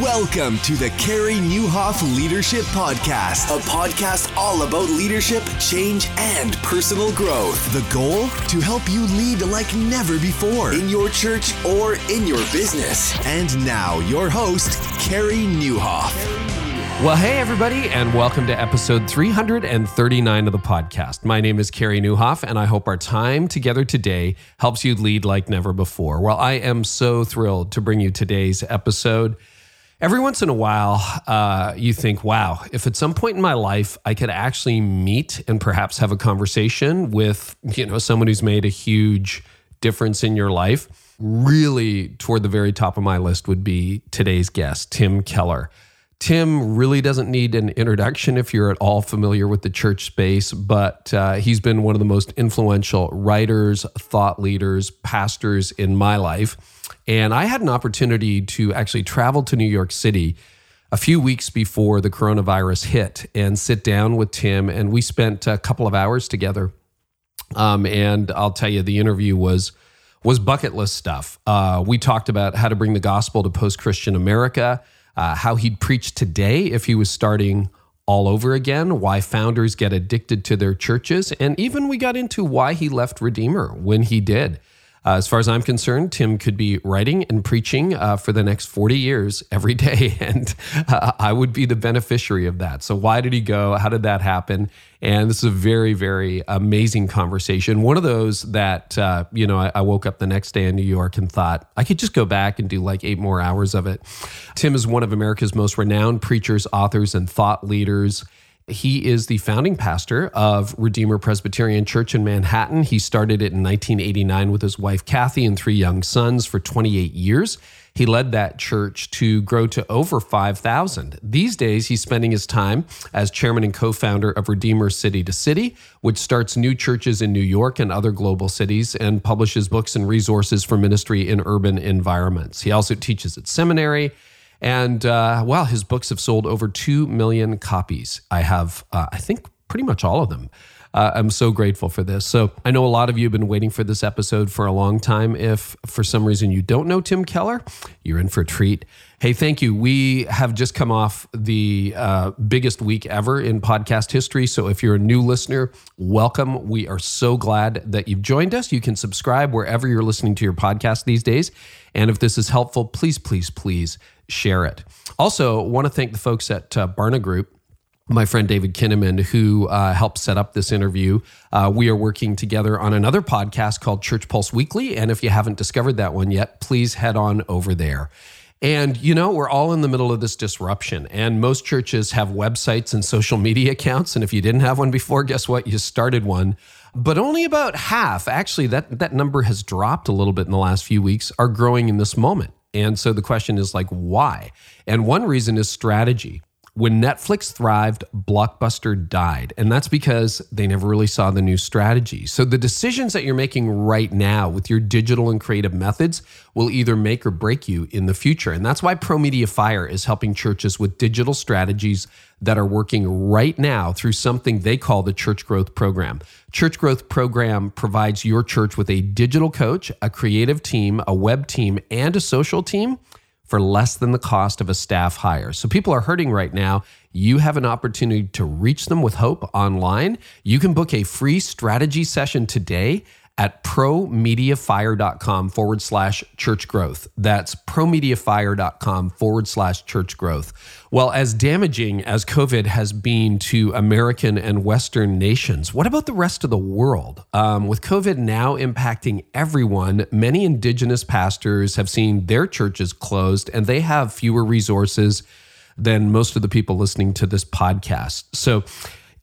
Welcome to the Carey Nieuwhof Leadership Podcast, a podcast all about leadership, change, and personal growth. The goal? To help you lead like never before in your church or in your business. And now, your host, Carey Nieuwhof. Well, hey, everybody, and welcome to episode 339 of the podcast. My name is Carey Nieuwhof, and I hope our time together today helps you lead like never before. Well, I am so thrilled to bring you today's episode. Every once in a while, uh, you think, wow, if at some point in my life I could actually meet and perhaps have a conversation with, you know, someone who's made a huge difference in your life, really toward the very top of my list would be today's guest, Tim Keller. Tim really doesn't need an introduction if you're at all familiar with the church space, but uh, he's been one of the most influential writers, thought leaders, pastors in my life. And I had an opportunity to actually travel to New York City a few weeks before the coronavirus hit and sit down with Tim. And we spent a couple of hours together. Um, and I'll tell you, the interview was was bucket list stuff. Uh, we talked about how to bring the gospel to post Christian America, uh, how he'd preach today if he was starting all over again, why founders get addicted to their churches, and even we got into why he left Redeemer when he did. Uh, as far as I'm concerned, Tim could be writing and preaching uh, for the next 40 years every day, and uh, I would be the beneficiary of that. So, why did he go? How did that happen? And this is a very, very amazing conversation. One of those that, uh, you know, I, I, woke up the next day in New York and thought I could just go back and do like eight more hours of it. Tim is one of America's most renowned preachers, authors, and thought leaders. He is the founding pastor of Redeemer Presbyterian Church in Manhattan. He started it in 1989 with his wife, Kathy, and three young sons for 28 years. He led that church to grow to over 5,000. These days, he's spending his time as chairman and co founder of Redeemer City to City, which starts new churches in New York and other global cities and publishes books and resources for ministry in urban environments. He also teaches at seminary and uh, wow, his books have sold over 2 million copies. I have, uh, I think, pretty much all of them. Uh, I'm so grateful for this. So I know a lot of you have been waiting for this episode for a long time. If for some reason you don't know Tim Keller, you're in for a treat. Hey, thank you. We have just come off the uh, biggest week ever in podcast history. So if you're a new listener, welcome. We are so glad that you've joined us. You can subscribe wherever you're listening to your podcast these days. And if this is helpful, please, please, please share it. Also, want to thank the folks at uh, Barna Group my friend David Kinnaman, who uh, helped set up this interview. Uh, we are working together on another podcast called Church Pulse Weekly. And if you haven't discovered that one yet, please head on over there. And, you know, we're all in the middle of this disruption, and most churches have websites and social media accounts. And if you didn't have one before, guess what? You started one. But only about half, actually, that, that number has dropped a little bit in the last few weeks, are growing in this moment. And so the question is like, why? And one reason is strategy. When Netflix thrived, Blockbuster died. And that's because they never really saw the new strategy. So the decisions that you're making right now with your digital and creative methods will either make or break you in the future. And that's why Pro Media Fire is helping churches with digital strategies that are working right now through something they call the Church Growth Program. Church Growth Program provides your church with a digital coach, a creative team, a web team, and a social team for less than the cost of a staff hire. So people are hurting right now. You have an opportunity to reach them with hope online. You can book a free strategy session today at promediafire.com forward slash church growth. That's promediafire.com forward slash church growth. Well, as damaging as COVID has been to American and Western nations, what about the rest of the world? Um, with COVID now impacting everyone, many indigenous pastors have seen their churches closed and they have fewer resources than most of the people listening to this podcast. So,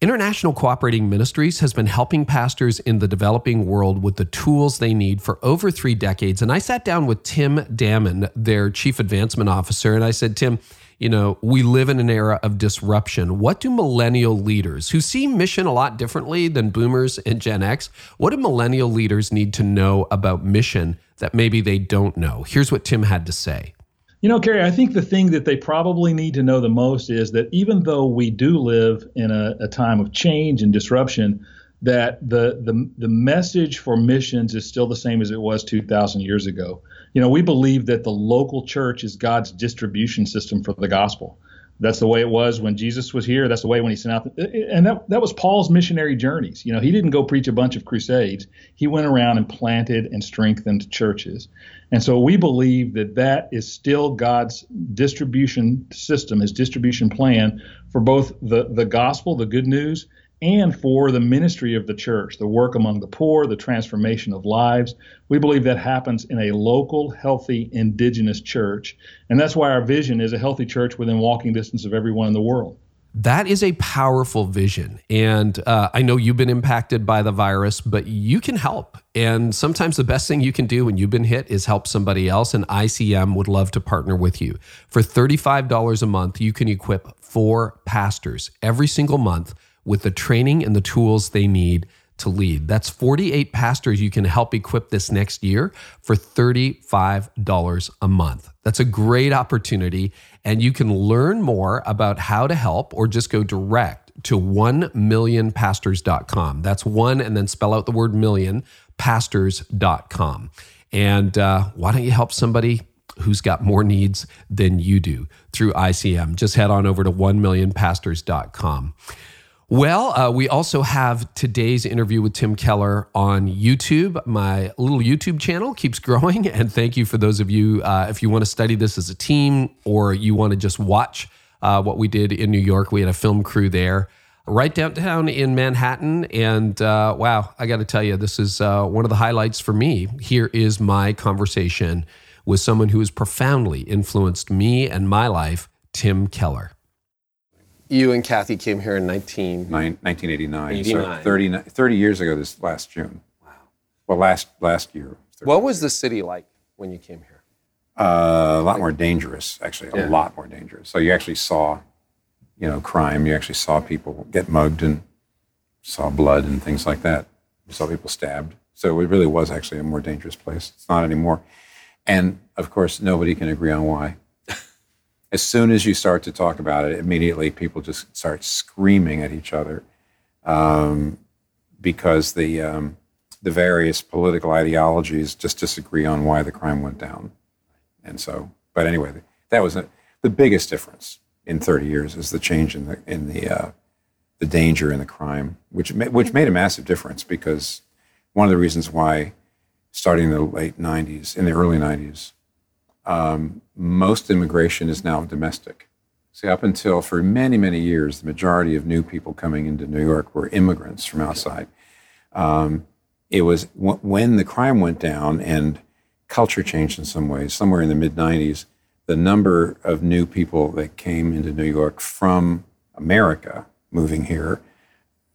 International Cooperating Ministries has been helping pastors in the developing world with the tools they need for over three decades. And I sat down with Tim Damon, their chief advancement officer, and I said, Tim, you know, we live in an era of disruption. What do millennial leaders who see mission a lot differently than boomers and Gen X, what do millennial leaders need to know about mission that maybe they don't know? Here's what Tim had to say. You know, Carey, I think the thing that they probably need to know the most is that even though we do live in a, a time of change and disruption, that the, the the message for missions is still the same as it was 2,000 years ago. You know, we believe that the local church is God's distribution system for the gospel. That's the way it was when Jesus was here. That's the way when he sent out, the, and that that was Paul's missionary journeys. You know, he didn't go preach a bunch of crusades. He went around and planted and strengthened churches. And so we believe that that is still God's distribution system, his distribution plan for both the the gospel, the good news, and for the ministry of the church, the work among the poor, the transformation of lives. We believe that happens in a local, healthy, indigenous church. And that's why our vision is a healthy church within walking distance of everyone in the world. That is a powerful vision. And uh, I know you've been impacted by the virus, but you can help. And sometimes the best thing you can do when you've been hit is help somebody else. And ICM would love to partner with you. For $35 a month, you can equip four pastors every single month with the training and the tools they need to lead. That's 48 pastors you can help equip this next year for $35 a month. That's a great opportunity. And you can learn more about how to help or just go direct to 1millionpastors.com. That's one and then spell out the word million, pastors.com. And uh, why don't you help somebody who's got more needs than you do through ICM? Just head on over to 1millionpastors.com. Well, uh, we also have today's interview with Tim Keller on YouTube. My little YouTube channel keeps growing. And thank you for those of you, uh, if you want to study this as a team or you want to just watch uh, what we did in New York, we had a film crew there right downtown in Manhattan. And uh, wow, I got to tell you, this is uh, one of the highlights for me. Here is my conversation with someone who has profoundly influenced me and my life, Tim Keller you and Kathy came here in 19... 1989. 89. So 30, 30 years ago this last June. Wow. Well, last last year. What was the city like when you came here? Uh, a lot more dangerous, actually. A yeah. lot more dangerous. So you actually saw, you know, crime. You actually saw people get mugged and saw blood and things like that. You saw people stabbed. So it really was actually a more dangerous place. It's not anymore. And of course, nobody can agree on why as soon as you start to talk about it, immediately people just start screaming at each other um, because the um, the various political ideologies just disagree on why the crime went down. And so, but anyway, that was a, the biggest difference in 30 years is the change in the in the uh, the danger in the crime, which which made a massive difference because one of the reasons why starting in the late 90s, in the early 90s, um, most immigration is now domestic. See, up until for many, many years, the majority of new people coming into New York were immigrants from outside. Um, it was w- when the crime went down and culture changed in some ways, somewhere in the mid 90s, the number of new people that came into New York from America moving here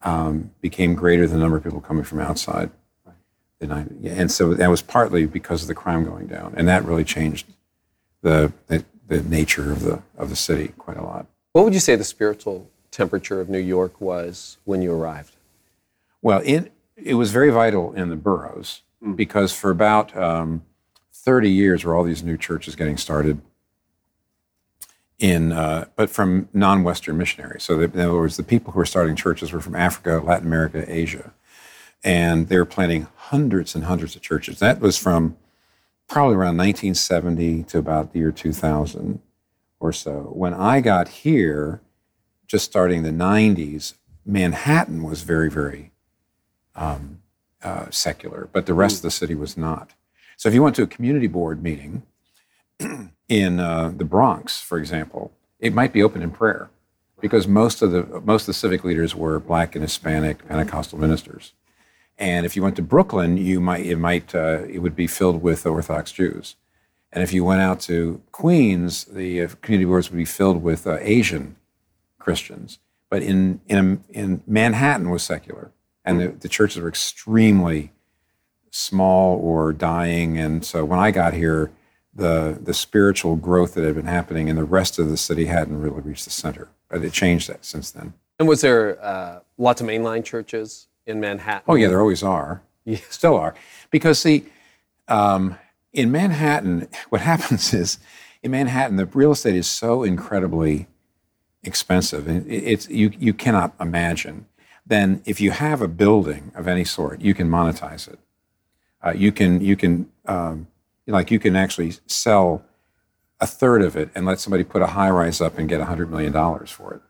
um, became greater than the number of people coming from outside. And so that was partly because of the crime going down, and that really changed the, the, the nature of the of the city quite a lot. What would you say the spiritual temperature of New York was when you arrived? Well, it it was very vital in the boroughs mm. because for about um, 30 years were all these new churches getting started in, uh, but from non-Western missionaries. So in other words, the people who were starting churches were from Africa, Latin America, Asia, and they were planting hundreds and hundreds of churches. That was from probably around 1970 to about the year 2000 or so. When I got here, just starting the 90s, Manhattan was very, very um, uh, secular, but the rest of the city was not. So if you went to a community board meeting in uh, the Bronx, for example, it might be open in prayer because most of the most of the civic leaders were black and Hispanic Pentecostal ministers. And if you went to Brooklyn, you might it might uh, it would be filled with Orthodox Jews. And if you went out to Queens, the uh, community boards would be filled with uh, Asian Christians. But in in in Manhattan was secular, and the, the churches were extremely small or dying. And so when I got here, the the spiritual growth that had been happening in the rest of the city hadn't really reached the center. But it changed that since then. And was there uh, lots of mainline churches? In Manhattan. Oh yeah, there always are. Yeah. Still are, because see, um, in Manhattan, what happens is, in Manhattan, the real estate is so incredibly expensive, and it's you you cannot imagine. Then, if you have a building of any sort, you can monetize it. Uh, you can you can um, like you can actually sell a third of it and let somebody put a high rise up and get $100 million for it.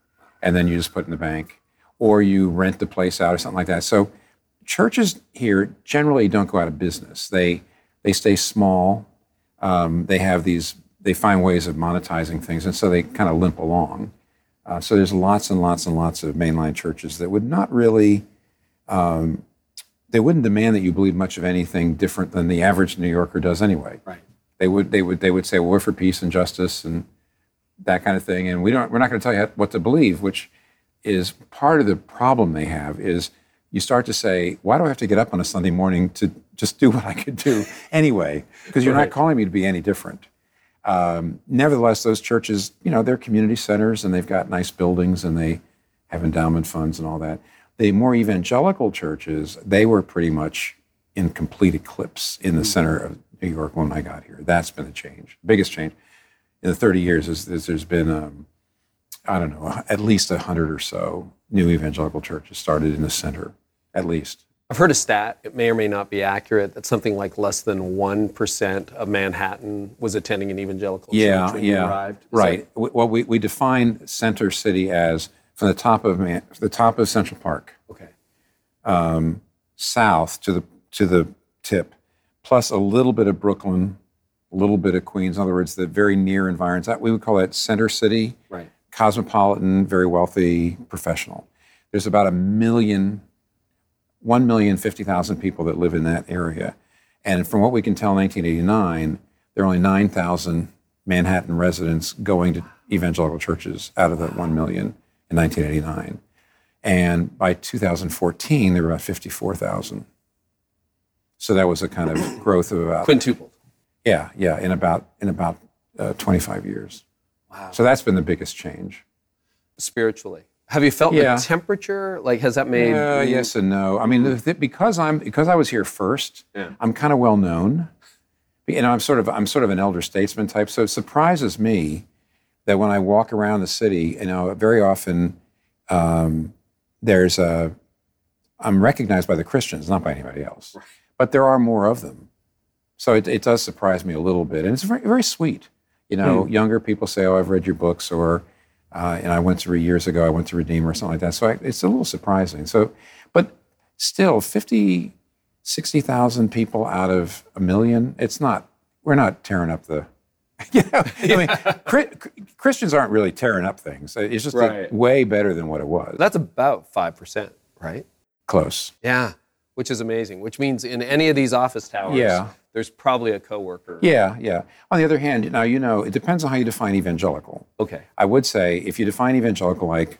And then you just put it in the bank. Or you rent the place out or something like that. So churches here generally don't go out of business. They, they stay small. Um, they have these, they find ways of monetizing things. And so they kind of limp along. Uh, so there's lots and lots and lots of mainline churches that would not really, um, they wouldn't demand that you believe much of anything different than the average New Yorker does anyway. Right. They would, they would, they would say, well, we're for peace and justice and that kind of thing, and we don't, we're not going to tell you what to believe, which is part of the problem they have. Is you start to say, why do I have to get up on a Sunday morning to just do what I could do anyway? Because you're Right. not calling me to be any different. Um, nevertheless, those churches, you know, they're community centers and they've got nice buildings and they have endowment funds and all that. The more evangelical churches, they were pretty much in complete eclipse in the center of New York when I got here. That's been a change, biggest change in the 30 years. Is, is there's been, um, I don't know, at least a hundred or so new evangelical churches started in the center, at least. I've heard a stat, it may or may not be accurate, that something like less than 1% of Manhattan was attending an evangelical yeah, church when you yeah, arrived. Is right. W- Well, we, we define Center City as from the top of Man, the top of Central Park that- okay. Um, south to the to the tip, plus a little bit of Brooklyn, a little bit of Queens. In other words, the very near environs. That we would call that Center City, Right. Cosmopolitan, very wealthy, professional. There's about a million, million, one million fifty thousand people that live in that area, and from what we can tell, in 1989, there are only nine thousand Manhattan residents going to evangelical churches out of that one million in 1989. And by 2014, there were about 54,000. So that was a kind of growth of about Quintupled. yeah, yeah, in about in about uh, 25 years. Wow. So that's been the biggest change. Spiritually. Have you felt Yeah. the temperature? Like, has that made. Uh, you- yes and no. I mean, because I'm because I was here first, Yeah. I'm kind of well known. You know, I'm sort of I'm sort of an elder statesman type. So it surprises me that when I walk around the city, you know, very often um, there's a I'm recognized by the Christians, not by anybody else, but there are more of them. So it, it does surprise me a little bit, and it's very very sweet. You know, younger people say, "Oh, I've read your books," or uh, and I went to read years ago. I went to Redeemer or something like that. So I, it's a little surprising. So, but still, 50, 60,000 people out of a million. It's not. We're not tearing up the. You know, I mean, Chri- Christians aren't really tearing up things. It's just Right. way better than what it was. That's about 5%, right? close. Yeah. Which is amazing. Which means in any of these office towers, Yeah. There's probably a coworker. Yeah, yeah. On the other hand, now you know it depends on how you define evangelical. Okay. I would say if you define evangelical like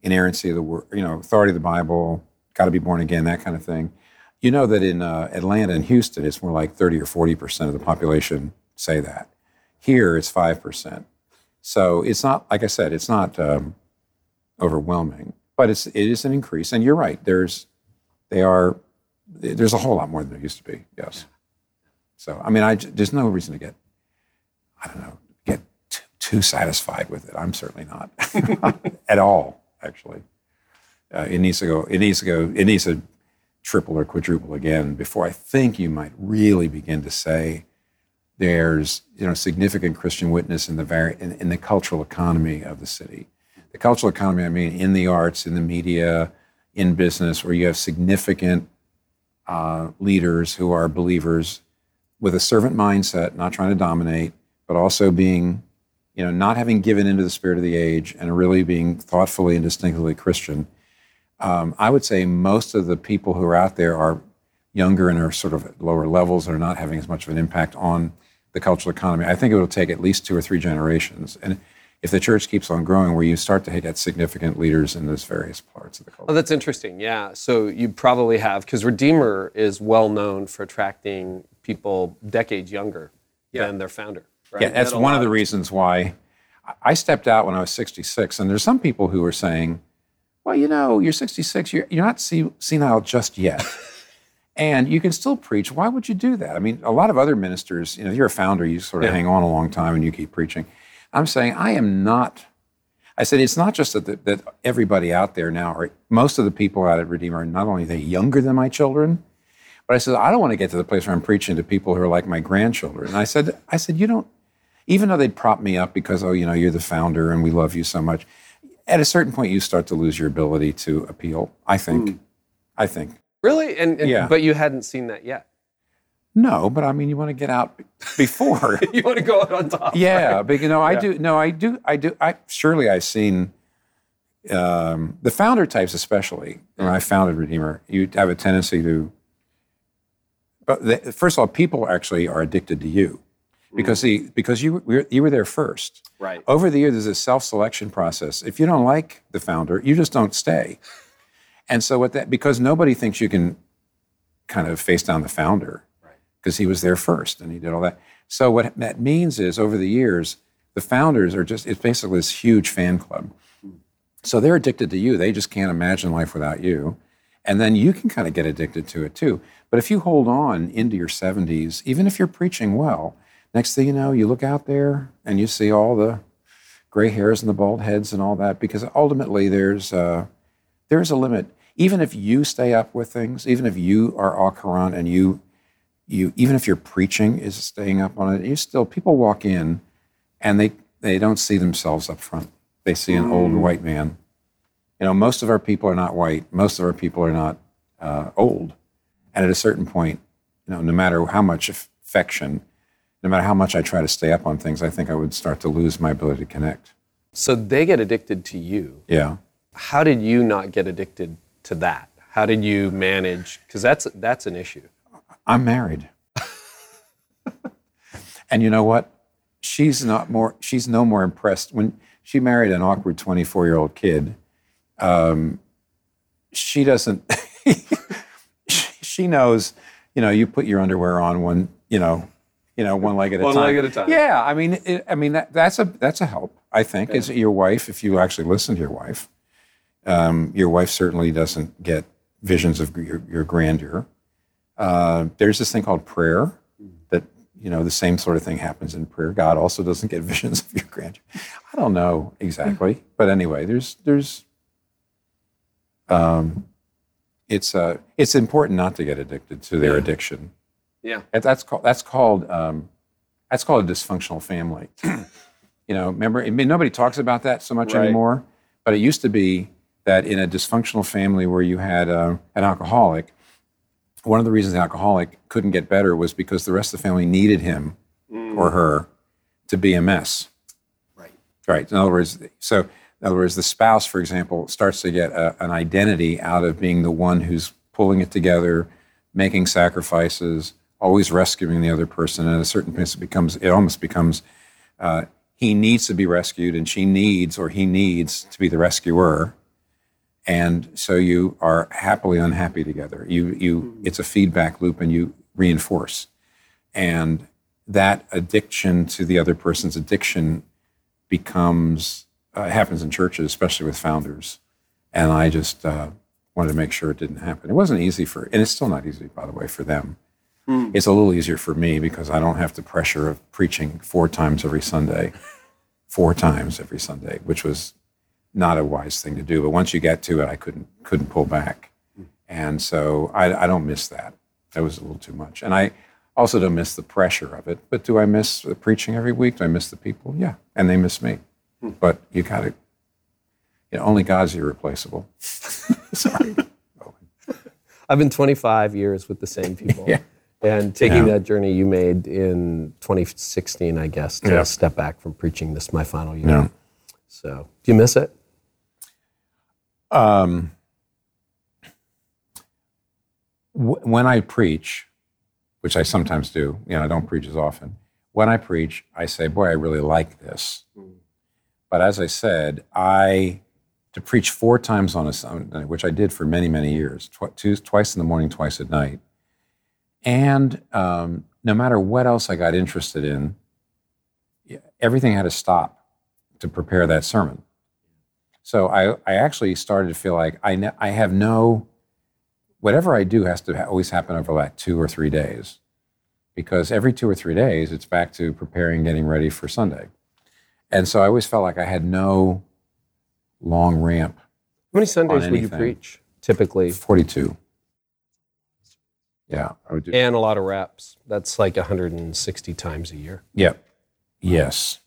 inerrancy of the word, you know, authority of the Bible, got to be born again, that kind of thing, you know that in uh, Atlanta and Houston, it's more like 30 or 40 percent of the population say that. Here, it's five percent. So it's not, like I said, it's not um, overwhelming, but it's it is an increase. And you're right. There's they are there's a whole lot more than there used to be. Yes. So I mean, I there's no reason to get I don't know get t- too satisfied with it. I'm certainly not at all. Actually, uh, it needs to go. It needs to go. It needs to triple or quadruple again before I think you might really begin to say there's you know significant Christian witness in the vari- in, in the cultural economy of the city. The cultural economy, I mean, in the arts, in the media, in business, where you have significant uh, leaders who are believers with a servant mindset, not trying to dominate, but also being, you know, not having given into the spirit of the age and really being thoughtfully and distinctively Christian. Um, I would say most of the people who are out there are younger and are sort of at lower levels and are not having as much of an impact on the cultural economy. I think it will take at least two or three generations. And if the church keeps on growing, where you start to get significant leaders in those various parts of the culture. Oh, that's interesting. Yeah. So you probably have, because Redeemer is well known for attracting people decades younger than their founder. Right? Yeah, that's That one of the reasons why I- stepped out when I was 66. And there's some people who are saying, well, you know, you're 66, you're, you're not senile just yet. and you can still preach. Why would you do that? I mean, a lot of other ministers, you know, you're a founder, you sort of hang on a long time and you keep preaching. I'm saying, I am not. I said, it's not just that, that, that everybody out there now, or most of the people out at Redeemer, are not only are they younger than my children, But I said, I don't want to get to the place where I'm preaching to people who are like my grandchildren. And I said, I said, you don't, even though they'd prop me up because, oh, you know, you're the founder and we love you so much, at a certain point you start to lose your ability to appeal, I think. I think. Really? And, and- Yeah. but you hadn't seen that yet. No, but I mean, you want to get out before. You want to go out on top. yeah, but you know, I do. No, I do. I do. I surely I've seen um, the founder types, especially when I founded Redeemer. You have a tendency to. But the, first of all, people actually are addicted to you because mm. the because you were, you were there first. Right. Over the years, there's a self-selection process. If you don't like the founder, you just don't stay. And so what that because nobody thinks you can kind of face down the founder because he was there first and he did all that. So what that means is over the years, the founders are just it's basically this huge fan club. Hmm. So they're addicted to you. They just can't imagine life without you. And then you can kind of get addicted to it too. But if you hold on into your 70s, even if you're preaching well, next thing you know, you look out there and you see all the gray hairs and the bald heads and all that because ultimately there's uh, there's a limit. Even if you stay up with things, even if you are au courant and you you even if your preaching is staying up on it, you still people walk in and they they don't see themselves up front. They see an old white man. You know, most of our people are not white. Most of our people are not uh, old. And at a certain point, you know, no matter how much affection, no matter how much I try to stay up on things, I think I would start to lose my ability to connect. So they get addicted to you. Yeah. How did you not get addicted to that? How did you manage? Because that's that's an issue. I'm married. and you know what? She's not more. She's no more impressed when she married an awkward 24 year old kid. Um, she doesn't. she, knows. You know, you put your underwear on one. You know, you know, one leg at a One time. leg at a time. Yeah, I mean, it, I mean that, that's a that's a help. I think is your wife. If you actually listen to your wife, um, your wife certainly doesn't get visions of your, your grandeur. Uh, there's this thing called prayer that you know the same sort of thing happens in prayer. God also doesn't get visions of your grandeur. I don't know exactly, but anyway, there's there's um, it's uh, it's important not to get addicted to their addiction. Yeah. And that's called that's called um, that's called a dysfunctional family. you know, remember, I mean, nobody talks about that so much Right. anymore. But it used to be that in a dysfunctional family where you had uh, an alcoholic, one of the reasons the alcoholic couldn't get better was because the rest of the family needed him or her to be a mess. Right. Right. In other words, so in other words, the spouse, for example, starts to get a, an identity out of being the one who's pulling it together, making sacrifices, always rescuing the other person. And at a certain point, it becomes it almost becomes uh, he needs to be rescued, and she needs or he needs to be the rescuer. And so you are happily unhappy together. You you it's a feedback loop, and you reinforce. And that addiction to the other person's addiction becomes uh, happens in churches, especially with founders. And I just uh, wanted to make sure it didn't happen. It wasn't easy for, and it's still not easy, by the way, for them. It's a little easier for me because I don't have the pressure of preaching four times every Sunday, four times every Sunday, which was not a wise thing to do. But once you get to it, I couldn't couldn't pull back, and so I, I don't miss that. That was a little too much, and I also don't miss the pressure of it. But do I miss the preaching every week? Do I miss the people? Yeah, and they miss me. But you got to. You know, only God's irreplaceable. Sorry. I've been 25 years with the same people. Yeah. And taking Yeah. that journey you made in 2016, I guess, to Yeah. step back from preaching this my final year. Yeah. So, do you miss it? Um, wh- when I preach, which I sometimes do, you know, I don't preach as often. When I preach, I say, "Boy, I really like this." But as I said, I to preach four times on a Sunday, which I did for many, many years, tw- two, twice in the morning, twice at night, and um, no matter what else I got interested in, everything had to stop to prepare that sermon. So I, I actually started to feel like I, ne- I have no, whatever I do has to ha- always happen over like two or three days. Because every two or three days, it's back to preparing, getting ready for Sunday. And so I always felt like I had no long ramp. How many Sundays would you preach typically? 42. Yeah, I would do. and a lot of reps. That's like 160 times a year. yeah, yes.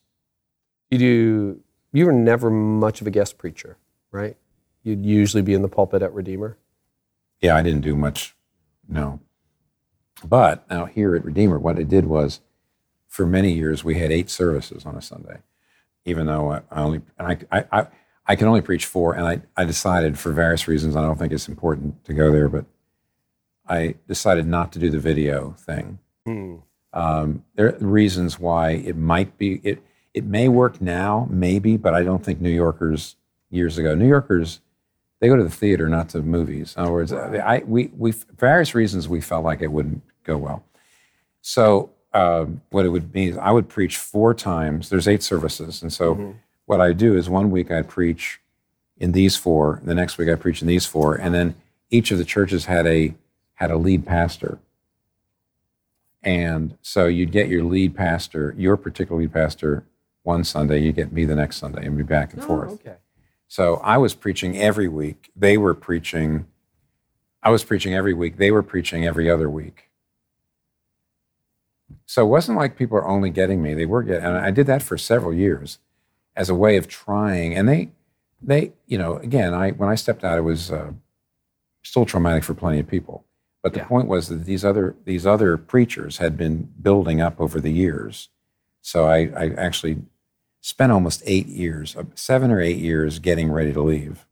You do. You were never much of a guest preacher, right? You'd usually be in the pulpit at Redeemer. Yeah, I didn't do much. No. But now here at Redeemer, what I did was, for many years, we had eight services on a Sunday, even though I I only and I I, I, I can only preach four, and I, I decided for various reasons, I don't think it's important to go there, but I decided not to do the video thing. Um, there are reasons why it might be it it may work now, maybe, but I don't think New Yorkers years ago. New Yorkers they go to the theater, not to movies. In other words, I we we various reasons we felt like it wouldn't go well. So um, what it would mean is I would preach four times. There's eight services, and so what I do is one week I'd preach in these four, the next week I preach in these four, and then each of the churches had a had a lead pastor. And so you'd get your lead pastor, your particular lead pastor, one Sunday. You get me the next Sunday, and be back and forth. okay. So I was preaching every week. They were preaching. I was preaching every week. They were preaching every other week. So it wasn't like people are only getting me. They were getting, and I did that for several years as a way of trying. And they, they, you know, again, I when I stepped out, it was uh, still traumatic for plenty of people. But the Yeah. point was that these other these other preachers had been building up over the years. So I, I actually spent almost eight years, uh, seven or eight years, getting ready to leave.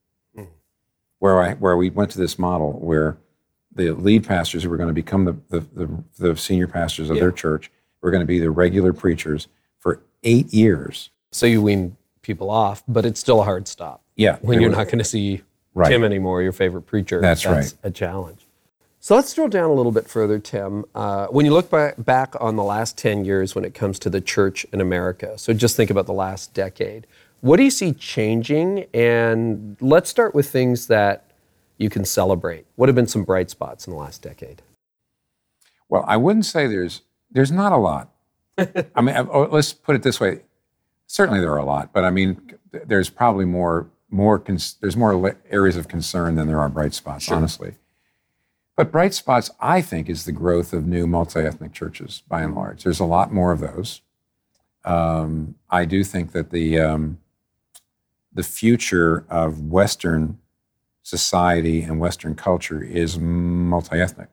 Where I where we went to this model where the lead pastors who were going to become the the, the, the senior pastors of their church were going to be the regular preachers for eight years. So you wean people off, but it's still a hard stop. Yeah, When you're was- not going to see Right. Tim anymore, your favorite preacher. That's right. a challenge. So let's drill down a little bit further, Tim. Uh, when you look back, back on the last 10 years when it comes to the church in America, so just think about the last decade, what do you see changing? And let's start with things that you can celebrate. What have been some bright spots in the last decade? Well, I wouldn't say there's there's not a lot. I mean, oh, let's put it this way. Certainly there are a lot, but I mean, there's probably more more cons- there's more areas of concern than there are bright spots, honestly. But bright spots, I think, is the growth of new multi-ethnic churches by and large. There's a lot more of those. Um, I do think that the um, the future of Western society and Western culture is multi-ethnic.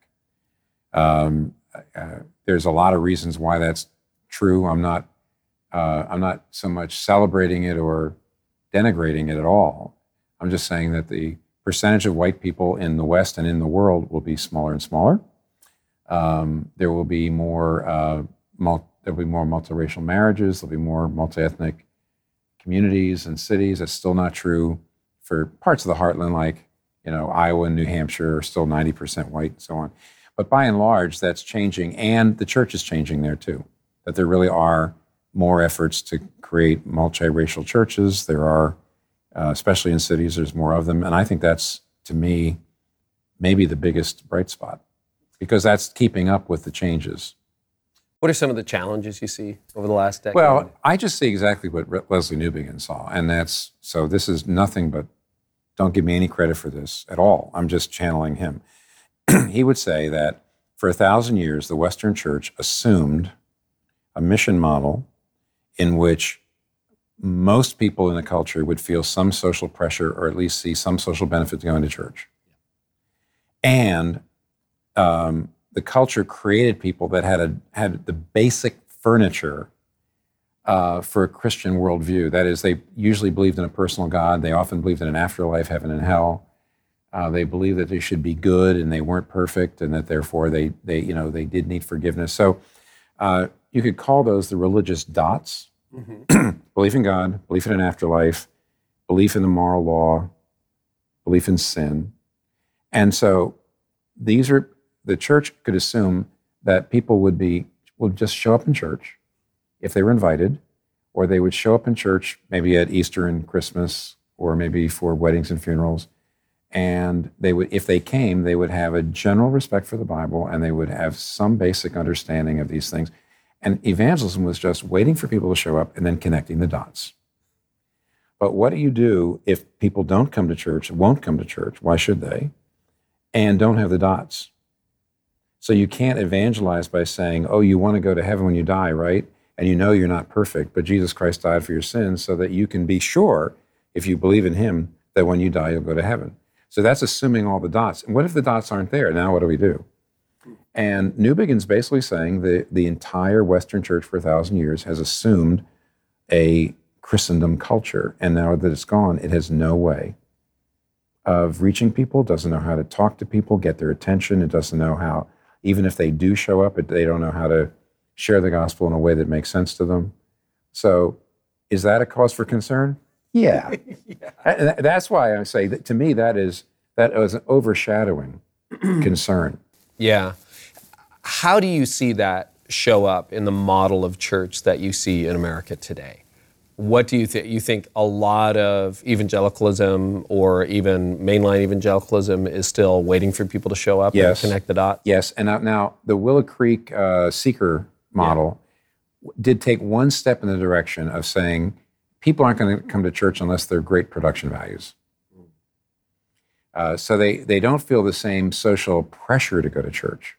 Um, uh, there's a lot of reasons why that's true. I'm not uh, I'm not so much celebrating it or denigrating it at all. I'm just saying that the percentage of white people in the West and in the world will be smaller and smaller. Um, there will be more uh, mul- there'll be more multiracial marriages. There'll be more multi-ethnic communities and cities. That's still not true for parts of the heartland, like you know Iowa and New Hampshire, are still 90% white and so on. But by and large, that's changing, and the church is changing there too. That there really are more efforts to create multiracial churches. There are, uh, especially in cities, there's more of them, and I think that's to me maybe the biggest bright spot because that's keeping up with the changes. What are some of the challenges you see over the last decade? Well, I just see exactly what Lesslie Newbigin saw, and that's so. This is nothing but. Don't give me any credit for this at all. I'm just channeling him. he would say that for a thousand years, the Western Church assumed a mission model in which most people in the culture would feel some social pressure or at least see some social benefit to going to church. And um, the culture created people that had a had the basic furniture uh, for a Christian worldview. That is, they usually believed in a personal God. They often believed in an afterlife, heaven and hell. Uh, they believed that they should be good and they weren't perfect, and that therefore they they you know they did need forgiveness. So uh, you could call those the religious dots: belief in God, belief in an afterlife, belief in the moral law, belief in sin, and so these are the church could assume that people would be would just show up in church if they were invited, or they would show up in church maybe at Easter and Christmas, or maybe for weddings and funerals. And they would, if they came, they would have a general respect for the Bible and they would have some basic understanding of these things. And evangelism was just waiting for people to show up and then connecting the dots. But what do you do if people don't come to church, won't come to church? Why should they? And don't have the dots? So you can't evangelize by saying, oh, you want to go to heaven when you die, right? And you know you're not perfect, but Jesus Christ died for your sins so that you can be sure, if you believe in him, that when you die, you'll go to heaven. So that's assuming all the dots. And what if the dots aren't there? Now what do we do? And Newbigin's basically saying that the entire Western church for a thousand years has assumed a Christendom culture. And now that it's gone, it has no way of reaching people, doesn't know how to talk to people, get their attention. It doesn't know how, even if they do show up, they don't know how to share the gospel in a way that makes sense to them. So, is that a cause for concern? Yeah. yeah. That's why I say that to me, that is, that is an overshadowing concern. Yeah. How do you see that show up in the model of church that you see in America today? what do you think? You think a lot of evangelicalism or even mainline evangelicalism is still waiting for people to show up yes. and connect the dots? Yes. And now, now the Willow Creek uh, seeker model yeah. did take one step in the direction of saying people aren't going to come to church unless they're great production values. Uh, so they, they don't feel the same social pressure to go to church.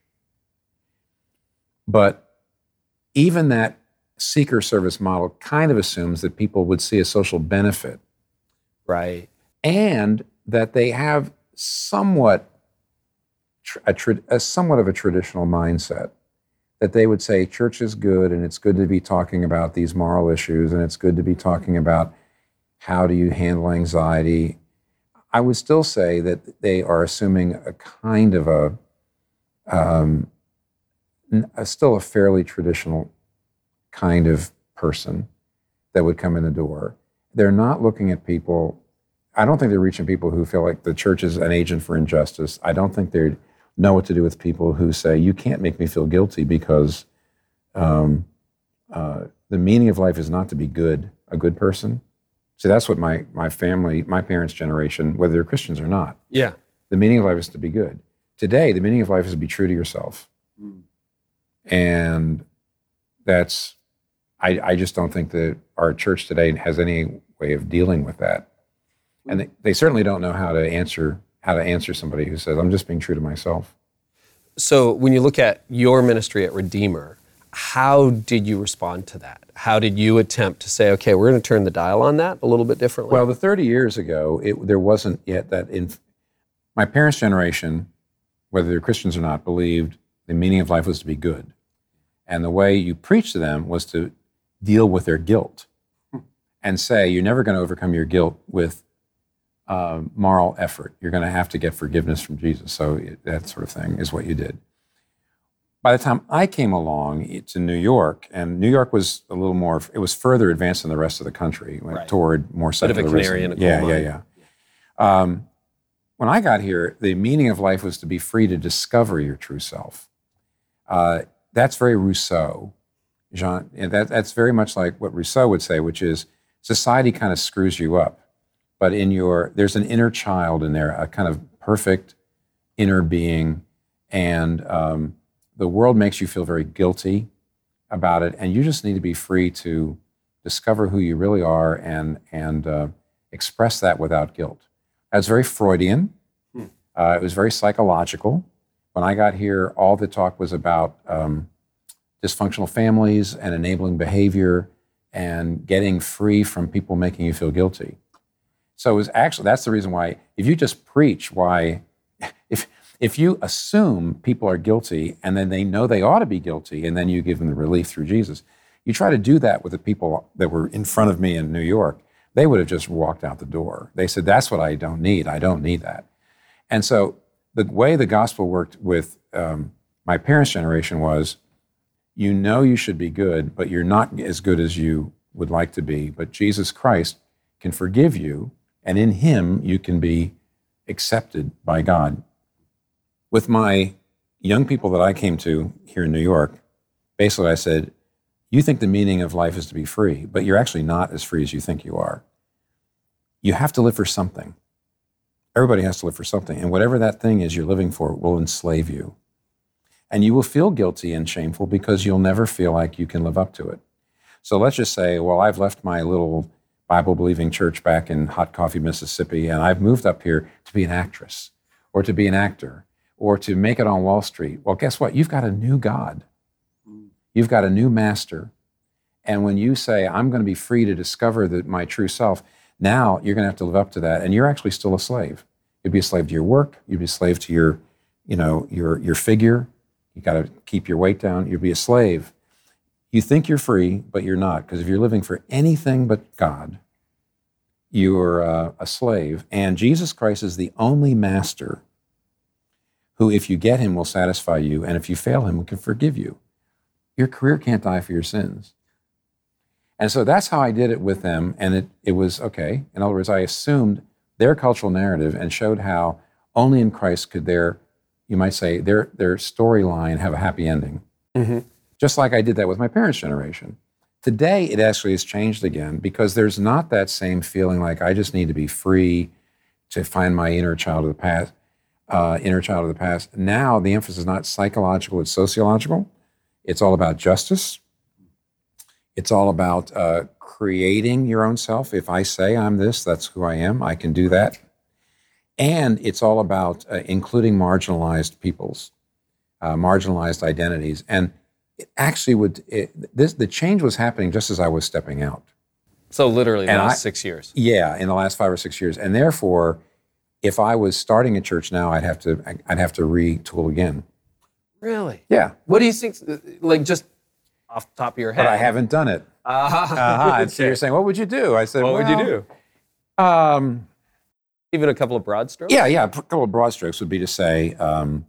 But even that seeker service model kind of assumes that people would see a social benefit. Right. And that they have somewhat a, a, somewhat of a traditional mindset that they would say church is good and it's good to be talking about these moral issues and it's good to be talking about how do you handle anxiety. I would still say that they are assuming a kind of a, um, a still a fairly traditional kind of person that would come in the door. They're not looking at people. I don't think they're reaching people who feel like the church is an agent for injustice. I don't think they know what to do with people who say, you can't make me feel guilty because um, uh, the meaning of life is not to be good, a good person. See, that's what my, my family, my parents' generation, whether they're Christians or not. Yeah. The meaning of life is to be good. Today, the meaning of life is to be true to yourself. Mm. And that's I, I just don't think that our church today has any way of dealing with that. And they, they certainly don't know how to answer how to answer somebody who says, I'm just being true to myself. So when you look at your ministry at Redeemer, how did you respond to that? How did you attempt to say, okay, we're going to turn the dial on that a little bit differently? Well, the 30 years ago, it, there wasn't yet that. In my parents' generation, whether they're Christians or not, believed the meaning of life was to be good, and the way you preach to them was to deal with their guilt hmm. and say, you're never going to overcome your guilt with uh, moral effort. You're going to have to get forgiveness from Jesus. So that sort of thing is what you did. By the time I came along to New York, and New York was a little more, it was further advanced than the rest of the country, went right. toward more secularism. Bit of a canary in a yeah, yeah, yeah, yeah. Um, when I got here, the meaning of life was to be free to discover your true self. Uh, that's very Rousseau. Jean, that, that's very much like what Rousseau would say, which is society kind of screws you up, but in your there's an inner child in there, a kind of perfect inner being, and um, the world makes you feel very guilty about it, and you just need to be free to discover who you really are and and uh, express that without guilt. That's very Freudian. Hmm. Uh, it was very psychological. When I got here, all the talk was about um, dysfunctional families and enabling behavior and getting free from people making you feel guilty. So it was actually that's the reason why if you just preach why if if you assume people are guilty and then they know they ought to be guilty and then you give them the relief through Jesus, you try to do that with the people that were in front of me in New York, they would have just walked out the door. They said, That's what I don't need. I don't need that. And so the way the gospel worked with um, my parents' generation was you know you should be good, but you're not as good as you would like to be. But Jesus Christ can forgive you, and in Him you can be accepted by God. With my young people that I came to here in New York, basically I said, You think the meaning of life is to be free, but you're actually not as free as you think you are. You have to live for something. Everybody has to live for something. And whatever that thing is you're living for will enslave you. And you will feel guilty and shameful because you'll never feel like you can live up to it. So let's just say, well, I've left my little Bible believing church back in Hot Coffee, Mississippi, and I've moved up here to be an actress or to be an actor or to make it on Wall Street. Well, guess what? You've got a new God. You've got a new master. And when you say, I'm going to be free to discover the, my true self, now you're going to have to live up to that. And you're actually still a slave. You'd be a slave to your work. You'd be a slave to your, you know, your, your figure. You got to keep your weight down. You'd be a slave. You think you're free, but you're not. Because if you're living for anything but God, you're uh, a slave. And Jesus Christ is the only master who, if you get him, will satisfy you. And if you fail him, can forgive you. Your career can't die for your sins. And so that's how I did it with them. And it, it was okay. In other words, I assumed their cultural narrative and showed how only in Christ could their, you might say, their, their storyline have a happy ending. Mm-hmm. Just like I did that with my parents' generation. Today, it actually has changed again because there's not that same feeling like I just need to be free to find my inner child of the past. Uh, inner child of the past. Now, the emphasis is not psychological, it's sociological. It's all about justice. It's all about uh, creating your own self. If I say I'm this, that's who I am, I can do that. And it's all about uh, including marginalized peoples, uh, marginalized identities. And it actually would, it, this, the change was happening just as I was stepping out. So, literally, the last I, six years. Yeah, in the last five or six years. And therefore, if I was starting a church now, I'd have to, I'd have to retool again. Really? Yeah. What do you think? Like, just off the top of your head. But I haven't done it. Uh-huh. uh-huh. And so you're saying, what would you do? I said, what well, would you do? Um, Even a couple of broad strokes? Yeah, yeah. A couple of broad strokes would be to say um,